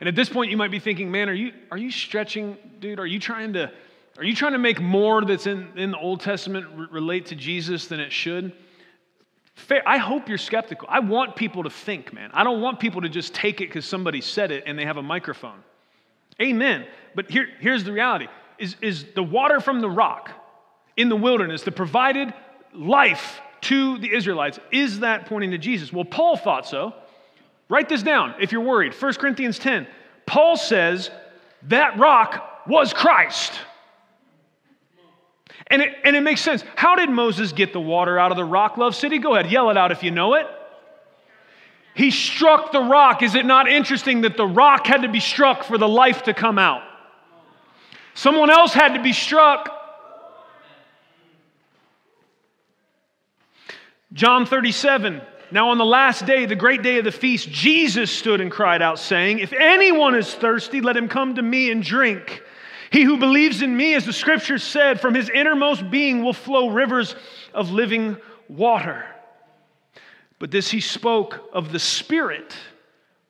And at this point, you might be thinking, man, are you, are you stretching, dude? Are you trying to are you trying to make more that's in, in the Old Testament relate to Jesus than it should? Fair. I hope you're skeptical. I want people to think, man. I don't want people to just take it because somebody said it and they have a microphone. Amen. But here, here's the reality is, is the water from the rock in the wilderness that provided life to the Israelites, is that pointing to Jesus? Well, Paul thought so. Write this down if you're worried. 1 Corinthians 10. Paul says that rock was Christ. And it, and it makes sense. How did Moses get the water out of the rock, Love City? Go ahead, yell it out if you know it. He struck the rock. Is it not interesting that the rock had to be struck for the life to come out? Someone else had to be struck. John 37. Now, on the last day, the great day of the feast, Jesus stood and cried out, saying, If anyone is thirsty, let him come to me and drink. He who believes in me, as the scripture said, from his innermost being will flow rivers of living water. But this he spoke of the Spirit,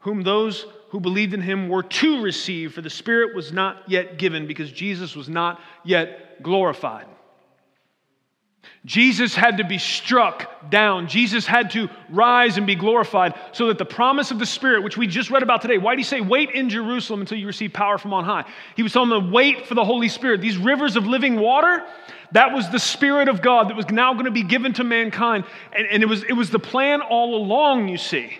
whom those who believed in him were to receive, for the Spirit was not yet given because Jesus was not yet glorified. Jesus had to be struck down. Jesus had to rise and be glorified so that the promise of the Spirit, which we just read about today, why did he say, wait in Jerusalem until you receive power from on high? He was telling them, wait for the Holy Spirit. These rivers of living water, that was the Spirit of God that was now going to be given to mankind. And, and it, was, it was the plan all along, you see.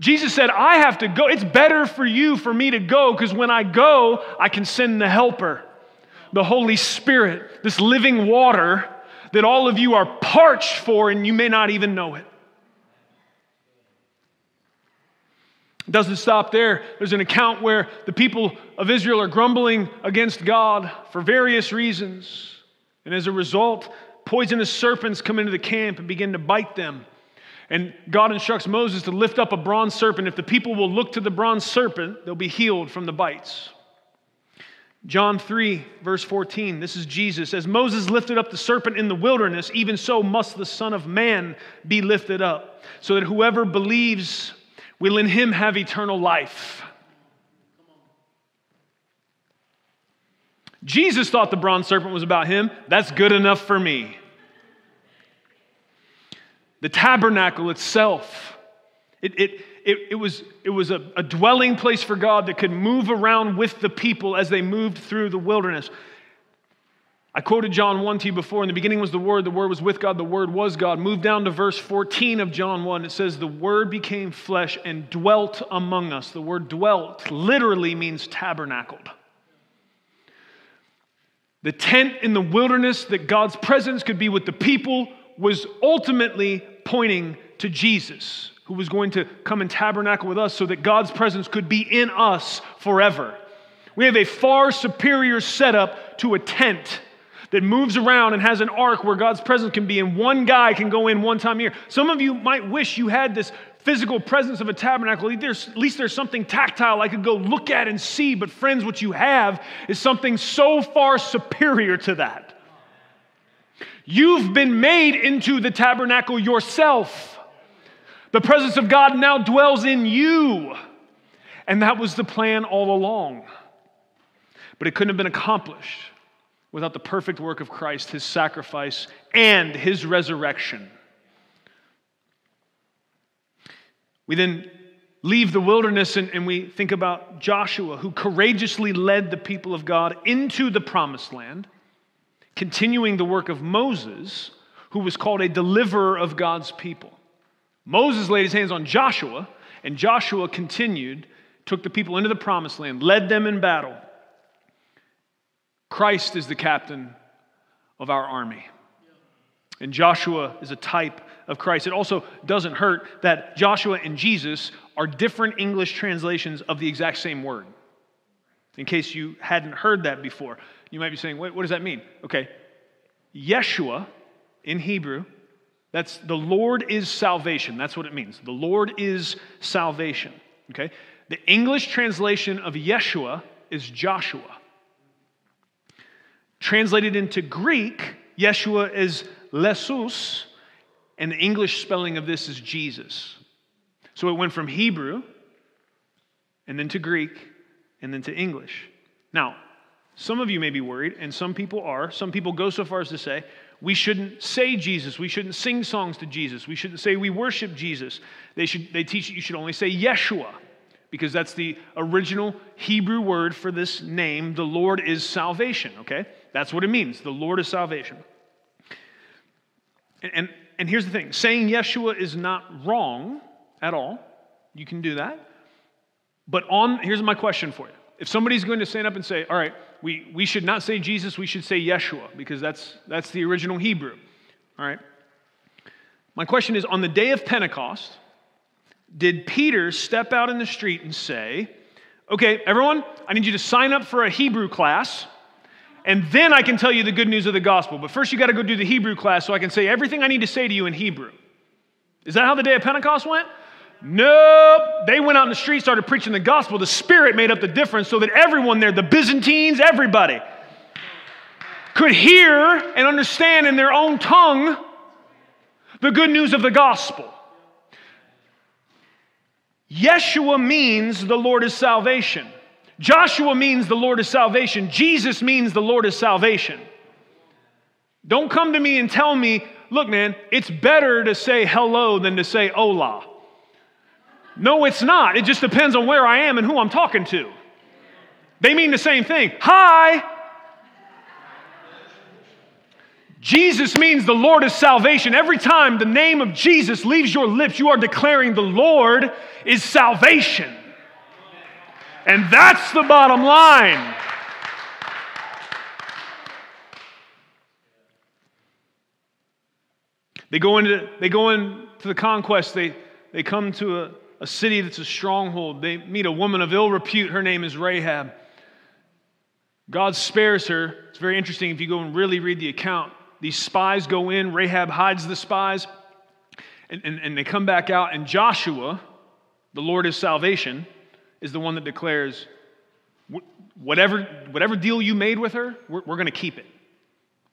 Jesus said, I have to go. It's better for you for me to go because when I go, I can send the helper, the Holy Spirit, this living water that all of you are parched for and you may not even know it. It doesn't stop there. There's an account where the people of Israel are grumbling against God for various reasons. And as a result, poisonous serpents come into the camp and begin to bite them. And God instructs Moses to lift up a bronze serpent. If the people will look to the bronze serpent, they'll be healed from the bites. John 3, verse 14, this is Jesus. As Moses lifted up the serpent in the wilderness, even so must the Son of Man be lifted up, so that whoever believes will in him have eternal life. Jesus thought the bronze serpent was about him. That's good enough for me. The tabernacle itself, it, it, it, it was, it was a, a dwelling place for God that could move around with the people as they moved through the wilderness. I quoted John 1 to you before. In the beginning was the Word, the Word was with God, the Word was God. Move down to verse 14 of John 1. It says, The Word became flesh and dwelt among us. The word dwelt literally means tabernacled. The tent in the wilderness that God's presence could be with the people was ultimately pointing to Jesus, who was going to come and tabernacle with us so that God's presence could be in us forever. We have a far superior setup to a tent that moves around and has an ark where God's presence can be, and one guy can go in one time a year. Some of you might wish you had this physical presence of a tabernacle. At least there's something tactile I could go look at and see. But, friends, what you have is something so far superior to that. You've been made into the tabernacle yourself. The presence of God now dwells in you. And that was the plan all along. But it couldn't have been accomplished without the perfect work of Christ, his sacrifice, and his resurrection. We then leave the wilderness and, and, we think about Joshua, who courageously led the people of God into the promised land, continuing the work of Moses, who was called a deliverer of God's people. Moses laid his hands on Joshua, and Joshua continued, took the people into the promised land, led them in battle. Christ is the captain of our army. And Joshua is a type of Christ. It also doesn't hurt that Joshua and Jesus are different English translations of the exact same word. In case you hadn't heard that before, you might be saying, what, what does that mean? Okay, Yeshua in Hebrew, that's the Lord is salvation. That's what it means. The Lord is salvation. Okay? The English translation of Yeshua is Joshua. Translated into Greek, Yeshua is Iesous, and the English spelling of this is Jesus. So it went from Hebrew and then to Greek and then to English. Now, some of you may be worried, and some people are. Some people go so far as to say, we shouldn't say Jesus. We shouldn't sing songs to Jesus. We shouldn't say we worship Jesus. They, should, they teach you should only say Yeshua, because that's the original Hebrew word for this name. The Lord is salvation, okay? That's what it means. The Lord is salvation. And, and, and here's the thing saying Yeshua is not wrong at all. You can do that. But on, here's my question for you. If somebody's going to stand up and say, all right, we, we should not say Jesus, we should say Yeshua, because that's, that's the original Hebrew. All right? My question is on the day of Pentecost, did Peter step out in the street and say, okay, everyone, I need you to sign up for a Hebrew class and then I can tell you the good news of the gospel. But first, you got to go do the Hebrew class so I can say everything I need to say to you in Hebrew. Is that how the day of Pentecost went? Nope. They went out in the street, started preaching the gospel. The Spirit made up the difference so that everyone there, the Byzantines, everybody, could hear and understand in their own tongue the good news of the gospel. Yeshua means the Lord is salvation. Joshua means the Lord is salvation. Jesus means the Lord is salvation. Don't come to me and tell me, look, man, it's better to say hello than to say hola. No, it's not. It just depends on where I am and who I'm talking to. They mean the same thing. Hi. Jesus means the Lord is salvation. Every time the name of Jesus leaves your lips, you are declaring the Lord is salvation. And that's the bottom line. They go into, they go into the conquest. They, they come to a, a city that's a stronghold. They meet a woman of ill repute. Her name is Rahab. God spares her. It's very interesting if you go and really read the account. these spies go in, Rahab hides the spies, and, and, and they come back out, and Joshua, the Lord is salvation, is the one that declares, whatever, whatever deal you made with her, we're, we're going to keep it.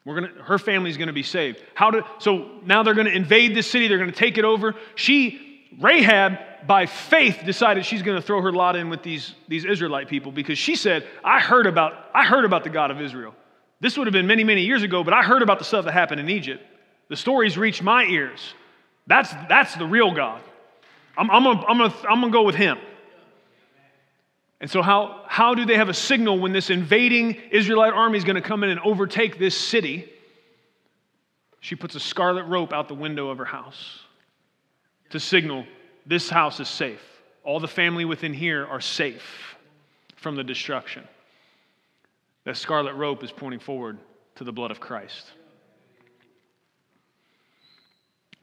We're gonna, her family's going to be saved. How to, so now they're going to invade this city. They're going to take it over. She, Rahab, by faith, decided she's going to throw her lot in with these, these Israelite people because she said, I heard, about, I heard about the God of Israel. This would have been many, many years ago, but I heard about the stuff that happened in Egypt. The stories reached my ears. That's, that's the real God. I'm, I'm going I'm to I'm gonna go with him. And so, how, how do they have a signal when this invading Israelite army is going to come in and overtake this city? She puts a scarlet rope out the window of her house to signal this house is safe. All the family within here are safe from the destruction. That scarlet rope is pointing forward to the blood of Christ.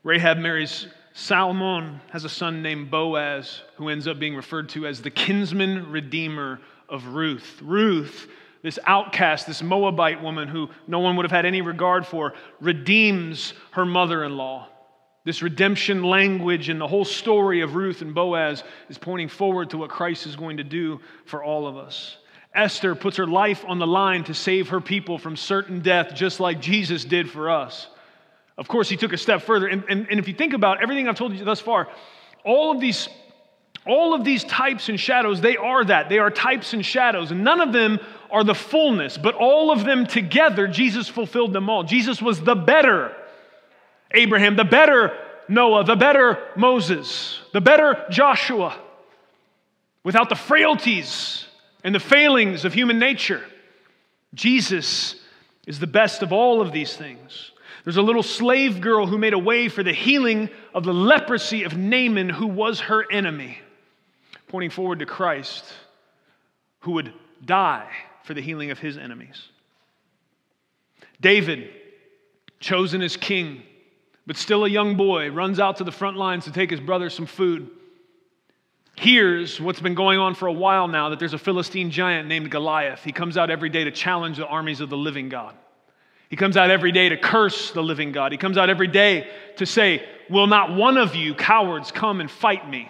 Rahab marries Salmon has a son named Boaz, who ends up being referred to as the kinsman redeemer of Ruth. Ruth, this outcast, this Moabite woman who no one would have had any regard for, redeems her mother in law. This redemption language and the whole story of Ruth and Boaz is pointing forward to what Christ is going to do for all of us. Esther puts her life on the line to save her people from certain death, just like Jesus did for us. Of course, he took a step further. And, and, and if you think about everything I've told you thus far, all of these all of these types and shadows, they are that. They are types and shadows. And none of them are the fullness, but all of them together, Jesus fulfilled them all. Jesus was the better Abraham, the better Noah, the better Moses, the better Joshua, without the frailties and the failings of human nature. Jesus is the best of all of these things. There's a little slave girl who made a way for the healing of the leprosy of Naaman, who was her enemy, pointing forward to Christ, who would die for the healing of his enemies. David, chosen as king, but still a young boy, runs out to the front lines to take his brother some food. Hears what's been going on for a while now that there's a Philistine giant named Goliath. He comes out every day to challenge the armies of the living God. He comes out every day to curse the living God. He comes out every day to say, Will not one of you cowards come and fight me?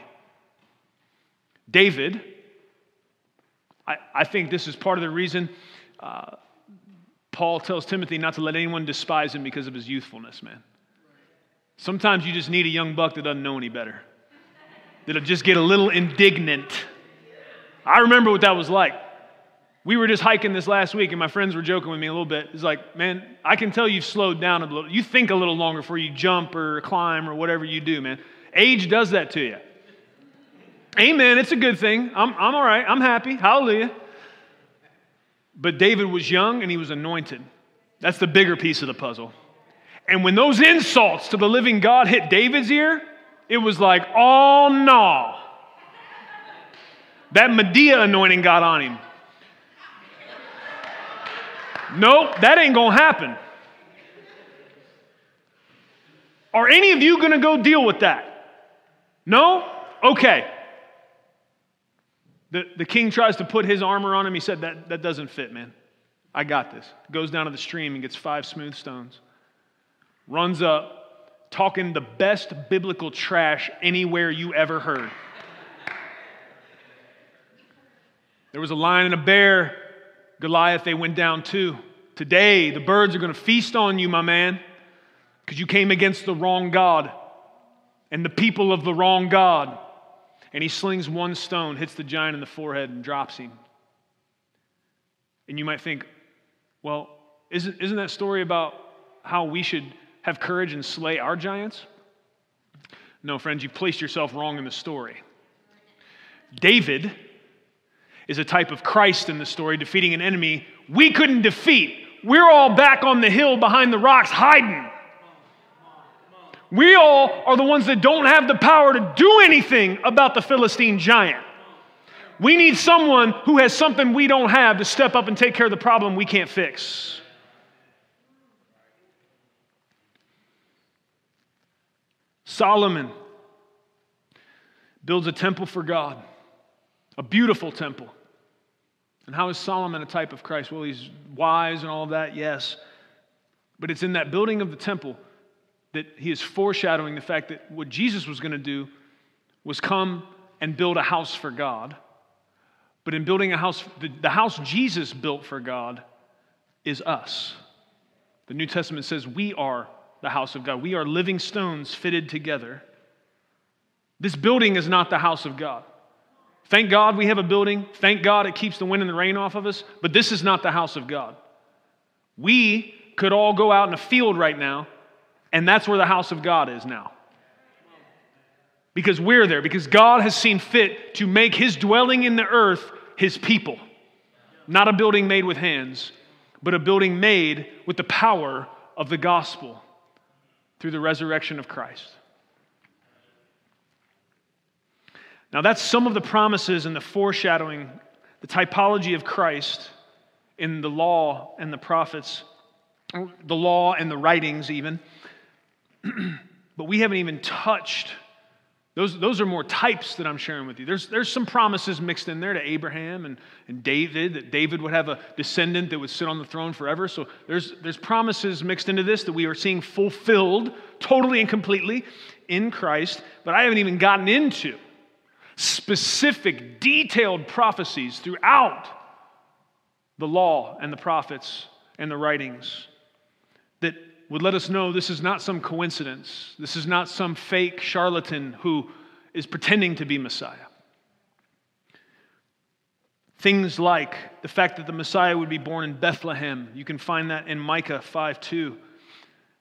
David, I, I think this is part of the reason uh, Paul tells Timothy not to let anyone despise him because of his youthfulness, man. Sometimes you just need a young buck that doesn't know any better, that'll just get a little indignant. I remember what that was like. We were just hiking this last week, and my friends were joking with me a little bit. It's like, man, I can tell you've slowed down a little. You think a little longer before you jump or climb or whatever you do, man. Age does that to you. Amen. It's a good thing. I'm, I'm all right. I'm happy. Hallelujah. But David was young and he was anointed. That's the bigger piece of the puzzle. And when those insults to the living God hit David's ear, it was like, oh no. That Medea anointing got on him. Nope, that ain't gonna happen. Are any of you gonna go deal with that? No? Okay. The, the king tries to put his armor on him. He said, that, that doesn't fit, man. I got this. Goes down to the stream and gets five smooth stones. Runs up, talking the best biblical trash anywhere you ever heard. There was a lion and a bear Goliath, they went down too. Today, the birds are going to feast on you, my man, because you came against the wrong God and the people of the wrong God. And he slings one stone, hits the giant in the forehead, and drops him. And you might think, well, isn't, isn't that story about how we should have courage and slay our giants? No, friends, you placed yourself wrong in the story. David is a type of Christ in the story, defeating an enemy we couldn't defeat. We're all back on the hill behind the rocks hiding. We all are the ones that don't have the power to do anything about the Philistine giant. We need someone who has something we don't have to step up and take care of the problem we can't fix. Solomon builds a temple for God, a beautiful temple. And how is Solomon a type of Christ? Well, he's wise and all that, yes. But it's in that building of the temple that he is foreshadowing the fact that what Jesus was going to do was come and build a house for God. But in building a house, the, the house Jesus built for God is us. The New Testament says we are the house of God. We are living stones fitted together. This building is not the house of God. Thank God we have a building. Thank God it keeps the wind and the rain off of us. But this is not the house of God. We could all go out in a field right now, and that's where the house of God is now. Because we're there, because God has seen fit to make his dwelling in the earth his people. Not a building made with hands, but a building made with the power of the gospel through the resurrection of Christ. Now, that's some of the promises and the foreshadowing, the typology of Christ in the law and the prophets, the law and the writings, even. but we haven't even touched those, those are more types that I'm sharing with you. There's, there's some promises mixed in there to Abraham and, and David, that David would have a descendant that would sit on the throne forever. So there's, there's promises mixed into this that we are seeing fulfilled totally and completely in Christ. But I haven't even gotten into specific, detailed prophecies throughout the law and the prophets and the writings would let us know this is not some coincidence. This is not some fake charlatan who is pretending to be Messiah. Things like the fact that the Messiah would be born in Bethlehem. You can find that in Micah 5 2.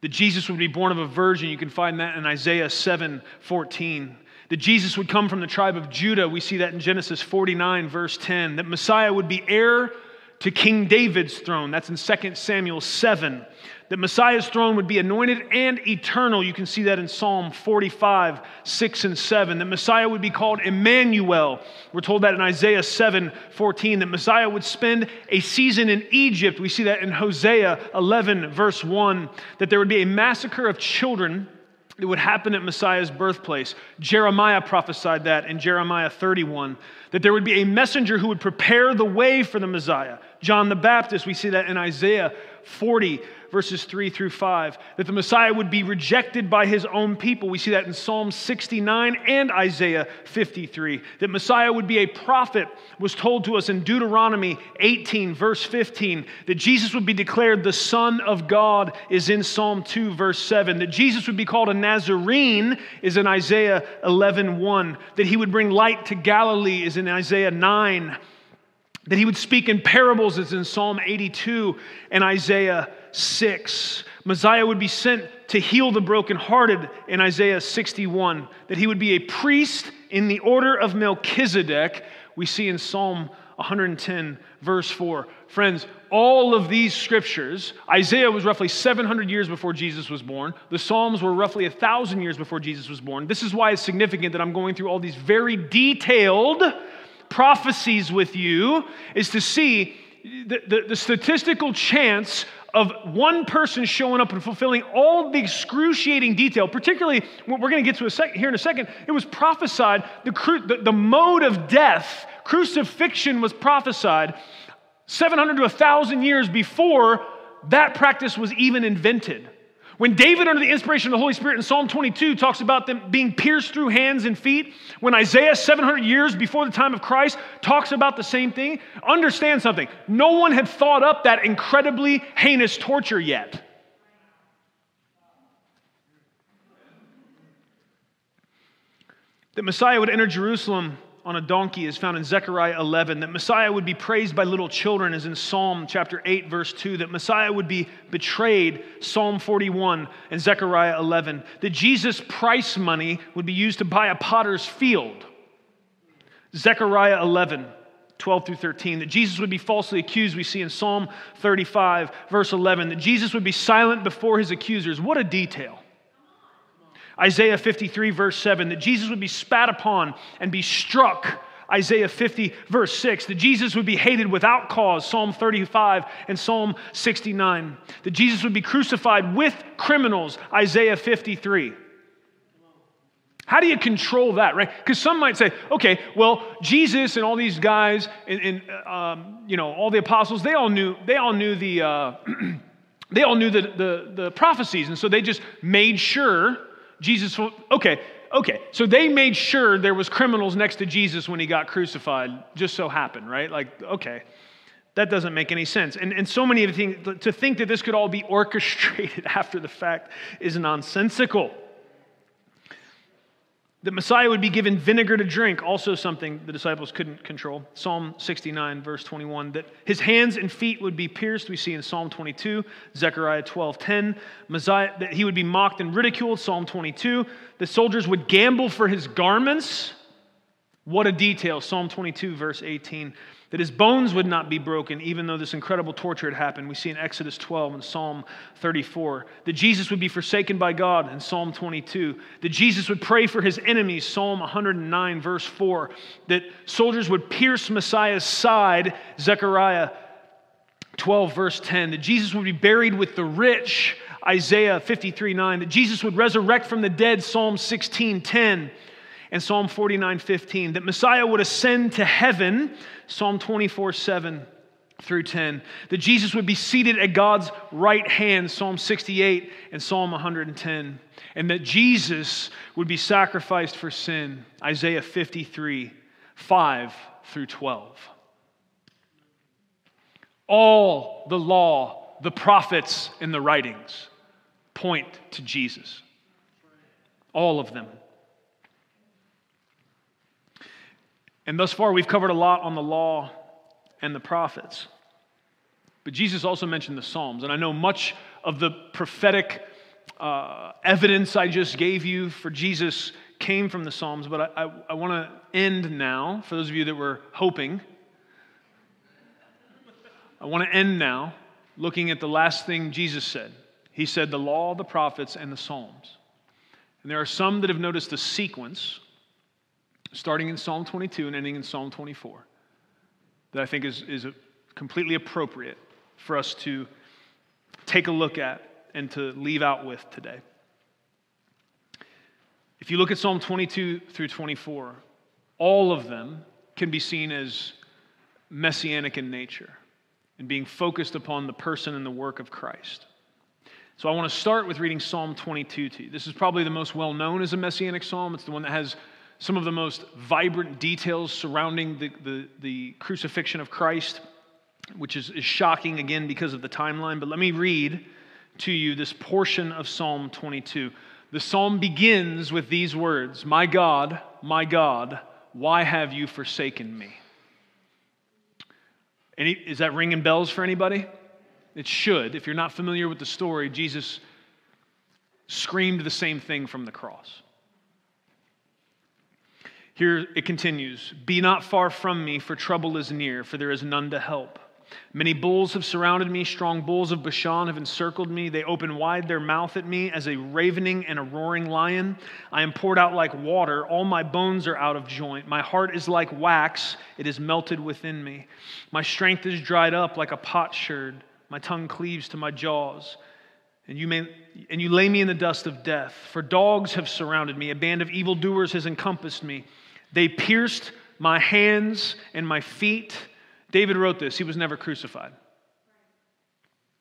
That Jesus would be born of a virgin. You can find that in Isaiah 7 14. That Jesus would come from the tribe of Judah. We see that in Genesis 49, verse 10. That Messiah would be heir to King David's throne. That's in 2 Samuel 7 that Messiah's throne would be anointed and eternal. You can see that in Psalm 45, 6 and 7. That Messiah would be called Emmanuel. We're told that in Isaiah 7, 14. That Messiah would spend a season in Egypt. We see that in Hosea 11, verse 1. That there would be a massacre of children that would happen at Messiah's birthplace. Jeremiah prophesied that in Jeremiah 31, that there would be a messenger who would prepare the way for the Messiah. John the Baptist, we see that in Isaiah 40, verses 3 through 5, that the Messiah would be rejected by his own people. We see that in Psalm 69 and Isaiah 53. That Messiah would be a prophet was told to us in Deuteronomy 18, verse 15. That Jesus would be declared the Son of God is in Psalm 2, verse 7. That Jesus would be called a Nazarene is in Isaiah 11, 1. That he would bring light to Galilee is in Isaiah 9 that he would speak in parables is in Psalm 82 and Isaiah 6. Messiah would be sent to heal the brokenhearted in Isaiah 61. That he would be a priest in the order of Melchizedek, we see in Psalm 110, verse 4. Friends, all of these scriptures, Isaiah was roughly 700 years before Jesus was born. The Psalms were roughly 1,000 years before Jesus was born. This is why it's significant that I'm going through all these very detailed prophecies with you, is to see the, the, the statistical chance of one person showing up and fulfilling all the excruciating detail, particularly what we're going to get to a sec- here in a second. It was prophesied, the, cru- the, the mode of death, crucifixion was prophesied 700 to 1,000 years before that practice was even invented. When David, under the inspiration of the Holy Spirit in Psalm 22, talks about them being pierced through hands and feet, when Isaiah, 700 years before the time of Christ, talks about the same thing, understand something. No one had thought up that incredibly heinous torture yet. That Messiah would enter Jerusalem on a donkey is found in Zechariah 11. That Messiah would be praised by little children is in Psalm chapter 8, verse 2. That Messiah would be betrayed, Psalm 41 and Zechariah 11. That Jesus' price money would be used to buy a potter's field, Zechariah 11. 12 through 13, that Jesus would be falsely accused, we see in Psalm 35, verse 11, that Jesus would be silent before his accusers. What a detail. Isaiah 53, verse 7, that Jesus would be spat upon and be struck. Isaiah 50, verse 6, that Jesus would be hated without cause, Psalm 35 and Psalm 69, that Jesus would be crucified with criminals, Isaiah 53. How do you control that, right? Because some might say, okay, well, Jesus and all these guys and, and um, you know all the apostles, they all knew they all knew the uh, they all knew the, the, the prophecies, and so they just made sure Jesus, okay, okay. So they made sure there was criminals next to Jesus when he got crucified, just so happened, right? Like, okay, that doesn't make any sense. And, and so many of the things, to think that this could all be orchestrated after the fact is nonsensical. That Messiah would be given vinegar to drink, also something the disciples couldn't control. Psalm 69, verse 21. That his hands and feet would be pierced, we see in Psalm 22. Zechariah 12, 10. Messiah, that he would be mocked and ridiculed, Psalm 22. The soldiers would gamble for his garments. What a detail, Psalm 22, verse 18 that his bones would not be broken, even though this incredible torture had happened. We see in Exodus 12 and Psalm 34. That Jesus would be forsaken by God in Psalm 22. That Jesus would pray for his enemies, Psalm 109, verse 4. That soldiers would pierce Messiah's side, Zechariah 12, verse 10. That Jesus would be buried with the rich, Isaiah 53, 9. That Jesus would resurrect from the dead, Psalm 16, 10 and Psalm 49 15, that Messiah would ascend to heaven, Psalm 24 7 through 10, that Jesus would be seated at God's right hand, Psalm 68 and Psalm 110, and that Jesus would be sacrificed for sin, Isaiah 53 5 through 12. All the law, the prophets, and the writings point to Jesus. All of them. And thus far, we've covered a lot on the law and the prophets. But Jesus also mentioned the Psalms. And I know much of the prophetic uh, evidence I just gave you for Jesus came from the Psalms. But I, I, I want to end now, for those of you that were hoping. I want to end now looking at the last thing Jesus said. He said, The law, the prophets, and the Psalms. And there are some that have noticed the sequence starting in Psalm 22 and ending in Psalm 24, that I think is, is completely appropriate for us to take a look at and to leave out with today. If you look at Psalm 22 through 24, all of them can be seen as messianic in nature and being focused upon the person and the work of Christ. So I want to start with reading Psalm 22 to you. This is probably the most well known as a messianic psalm. It's the one that has some of the most vibrant details surrounding the, the, the crucifixion of Christ, which is, is shocking again because of the timeline. But let me read to you this portion of Psalm 22. The psalm begins with these words My God, my God, why have you forsaken me? Any, is that ringing bells for anybody? It should. If you're not familiar with the story, Jesus screamed the same thing from the cross. Here it continues Be not far from me, for trouble is near, for there is none to help. Many bulls have surrounded me, strong bulls of Bashan have encircled me. They open wide their mouth at me as a ravening and a roaring lion. I am poured out like water, all my bones are out of joint. My heart is like wax, it is melted within me. My strength is dried up like a potsherd, my tongue cleaves to my jaws. And you, may, and you lay me in the dust of death. For dogs have surrounded me, a band of evildoers has encompassed me. They pierced my hands and my feet. David wrote this. He was never crucified.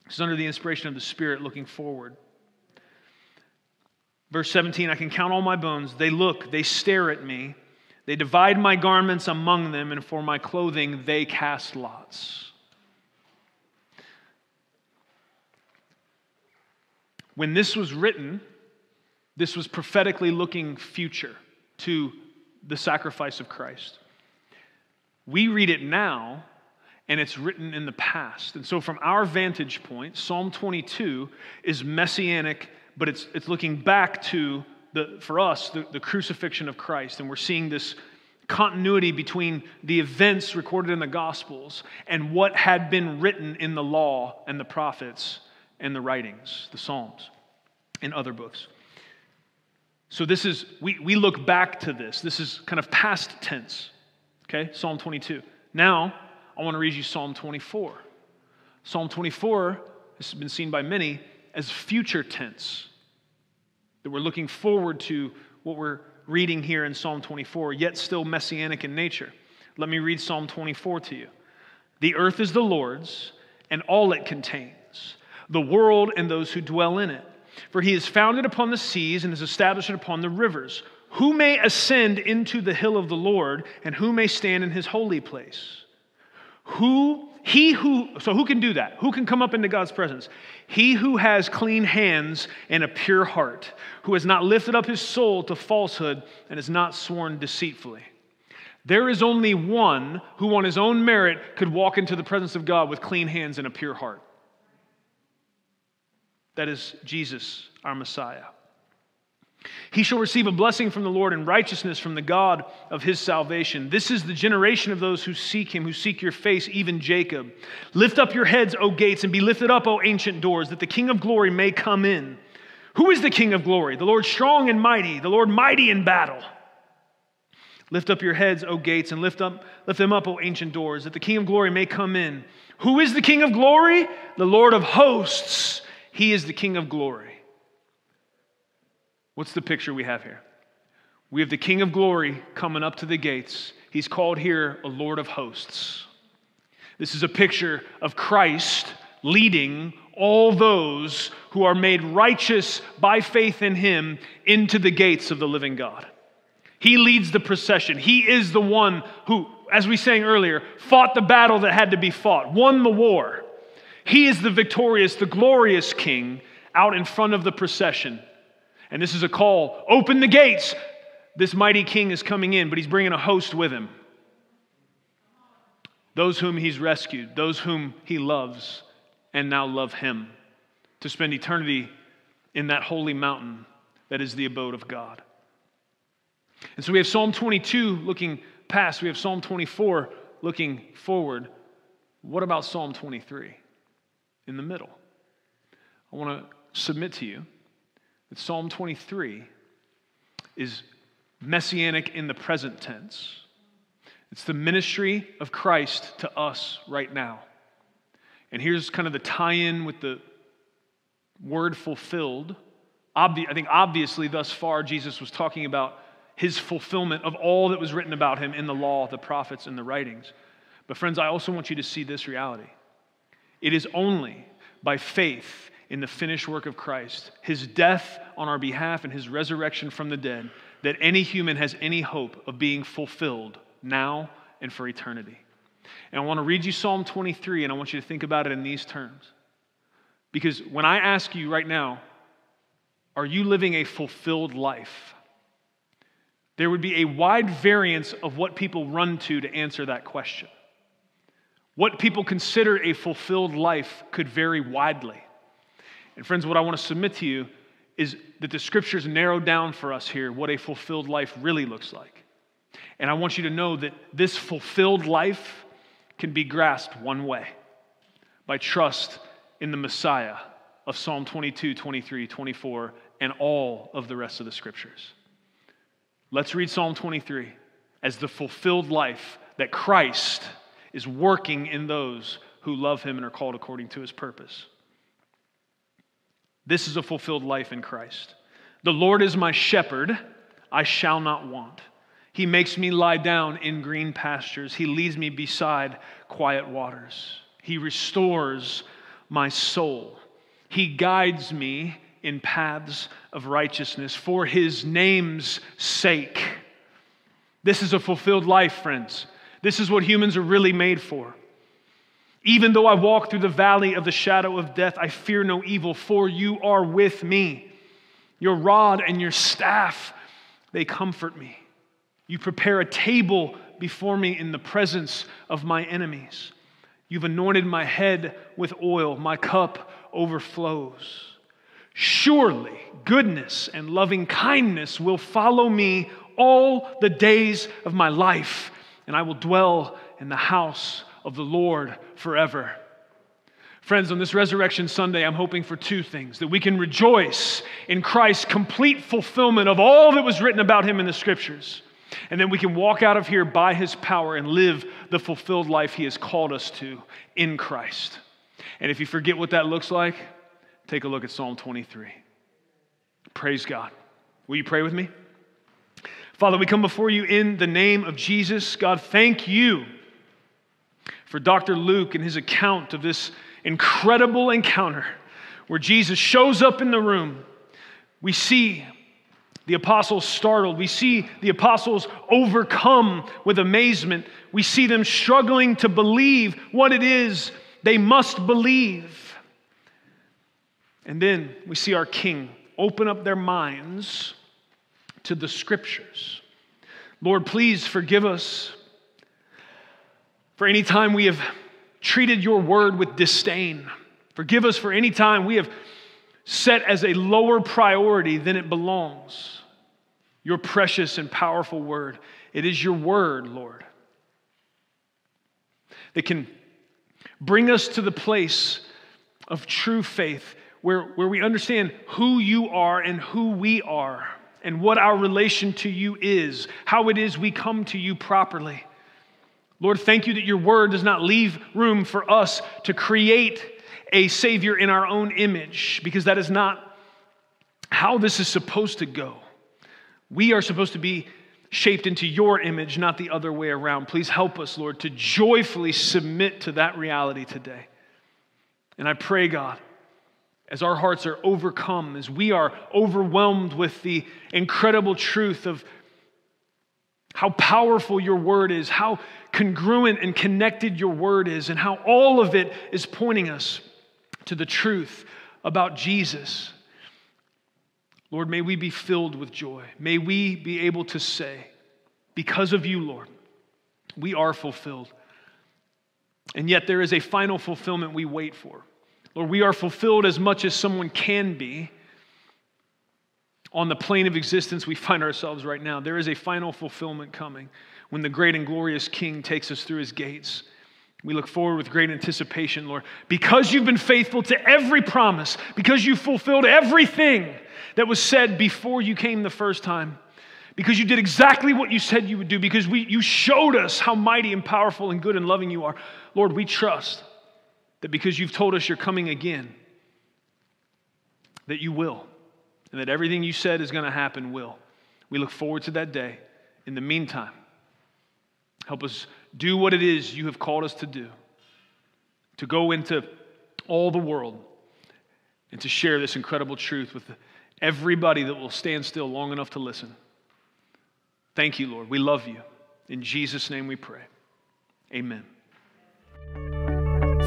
He's under the inspiration of the Spirit looking forward. Verse 17 I can count all my bones. They look, they stare at me. They divide my garments among them, and for my clothing they cast lots. When this was written, this was prophetically looking future to the sacrifice of Christ. We read it now, and it's written in the past. And so, from our vantage point, Psalm 22 is messianic, but it's, it's looking back to, the, for us, the, the crucifixion of Christ. And we're seeing this continuity between the events recorded in the Gospels and what had been written in the law and the prophets and the writings, the Psalms, and other books. So this is, we, we look back to this. This is kind of past tense. Okay, Psalm 22. Now, I want to read you Psalm 24. Psalm 24 has been seen by many as future tense. That we're looking forward to what we're reading here in Psalm 24, yet still messianic in nature. Let me read Psalm 24 to you. The earth is the Lord's and all it contains the world and those who dwell in it. For he is founded upon the seas and is established upon the rivers. Who may ascend into the hill of the Lord, and who may stand in his holy place? Who, he who, so who can do that? Who can come up into God's presence? He who has clean hands and a pure heart, who has not lifted up his soul to falsehood and has not sworn deceitfully. There is only one who, on his own merit, could walk into the presence of God with clean hands and a pure heart. That is Jesus, our Messiah. He shall receive a blessing from the Lord and righteousness from the God of his salvation. This is the generation of those who seek him, who seek your face, even Jacob. Lift up your heads, O gates, and be lifted up, O ancient doors, that the King of glory may come in. Who is the King of glory? The Lord strong and mighty, the Lord mighty in battle. Lift up your heads, O gates, and lift, up, lift them up, O ancient doors, that the King of glory may come in. Who is the King of glory? The Lord of hosts. He is the King of glory. What's the picture we have here? We have the King of glory coming up to the gates. He's called here a Lord of hosts. This is a picture of Christ leading all those who are made righteous by faith in him into the gates of the living God. He leads the procession. He is the one who, as we sang earlier, fought the battle that had to be fought, won the war. He is the victorious, the glorious king out in front of the procession. And this is a call open the gates. This mighty king is coming in, but he's bringing a host with him. Those whom he's rescued, those whom he loves, and now love him to spend eternity in that holy mountain that is the abode of God. And so we have Psalm 22 looking past, we have Psalm 24 looking forward. What about Psalm 23 in the middle? I want to submit to you that Psalm 23 is messianic in the present tense. It's the ministry of Christ to us right now. And here's kind of the tie in with the word fulfilled. Obvi- I think obviously, thus far, Jesus was talking about his fulfillment of all that was written about him in the law, the prophets, and the writings. But, friends, I also want you to see this reality. It is only by faith in the finished work of Christ, his death on our behalf and his resurrection from the dead, that any human has any hope of being fulfilled now and for eternity. And I want to read you Psalm 23, and I want you to think about it in these terms. Because when I ask you right now, are you living a fulfilled life? There would be a wide variance of what people run to to answer that question. What people consider a fulfilled life could vary widely. And, friends, what I want to submit to you is that the scriptures narrow down for us here what a fulfilled life really looks like. And I want you to know that this fulfilled life can be grasped one way by trust in the Messiah of Psalm 22, 23, 24, and all of the rest of the scriptures. Let's read Psalm 23 as the fulfilled life that Christ is working in those who love him and are called according to his purpose. This is a fulfilled life in Christ. The Lord is my shepherd, I shall not want. He makes me lie down in green pastures. He leads me beside quiet waters. He restores my soul. He guides me in paths of righteousness for his name's sake. This is a fulfilled life, friends. This is what humans are really made for. Even though I walk through the valley of the shadow of death, I fear no evil, for you are with me. Your rod and your staff, they comfort me. You prepare a table before me in the presence of my enemies. You've anointed my head with oil, my cup overflows. Surely goodness and loving kindness will follow me all the days of my life, and I will dwell in the house of the Lord forever. Friends, on this Resurrection Sunday, I'm hoping for two things that we can rejoice in Christ's complete fulfillment of all that was written about him in the scriptures, and then we can walk out of here by his power and live the fulfilled life he has called us to in Christ. And if you forget what that looks like, take a look at Psalm 23. Praise God. Will you pray with me? Father, we come before you in the name of Jesus. God, thank you for Dr. Luke and his account of this incredible encounter where Jesus shows up in the room. We see the apostles startled. We see the apostles overcome with amazement. We see them struggling to believe what it is they must believe. And then we see our King open up their minds to the scriptures. Lord, please forgive us for any time we have treated your word with disdain. Forgive us for any time we have set as a lower priority than it belongs. Your precious and powerful word. It is your word, Lord, that can bring us to the place of true faith where, where we understand who you are and who we are and what our relation to you is, how it is we come to you properly. Lord, thank you that your word does not leave room for us to create a Savior in our own image, because that is not how this is supposed to go. We are supposed to be shaped into your image, not the other way around. Please help us, Lord, to joyfully submit to that reality today. And I pray, God, as our hearts are overcome, as we are overwhelmed with the incredible truth of how powerful your word is, how congruent and connected your word is, and how all of it is pointing us to the truth about Jesus. Lord, may we be filled with joy. May we be able to say, because of you, Lord, we are fulfilled. And yet there is a final fulfillment we wait for. Lord, we are fulfilled as much as someone can be on the plane of existence we find ourselves right now. There is a final fulfillment coming when the great and glorious King takes us through his gates. We look forward with great anticipation, Lord, because you've been faithful to every promise, because you fulfilled everything that was said before you came the first time, because you did exactly what you said you would do, because we, you showed us how mighty and powerful and good and loving you are. Lord, we trust that because you've told us you're coming again, that you will, and that everything you said is going to happen will. We look forward to that day. In the meantime, help us do what it is you have called us to do to go into all the world and to share this incredible truth with everybody that will stand still long enough to listen. Thank you, Lord. We love you. In Jesus' name we pray. Amen.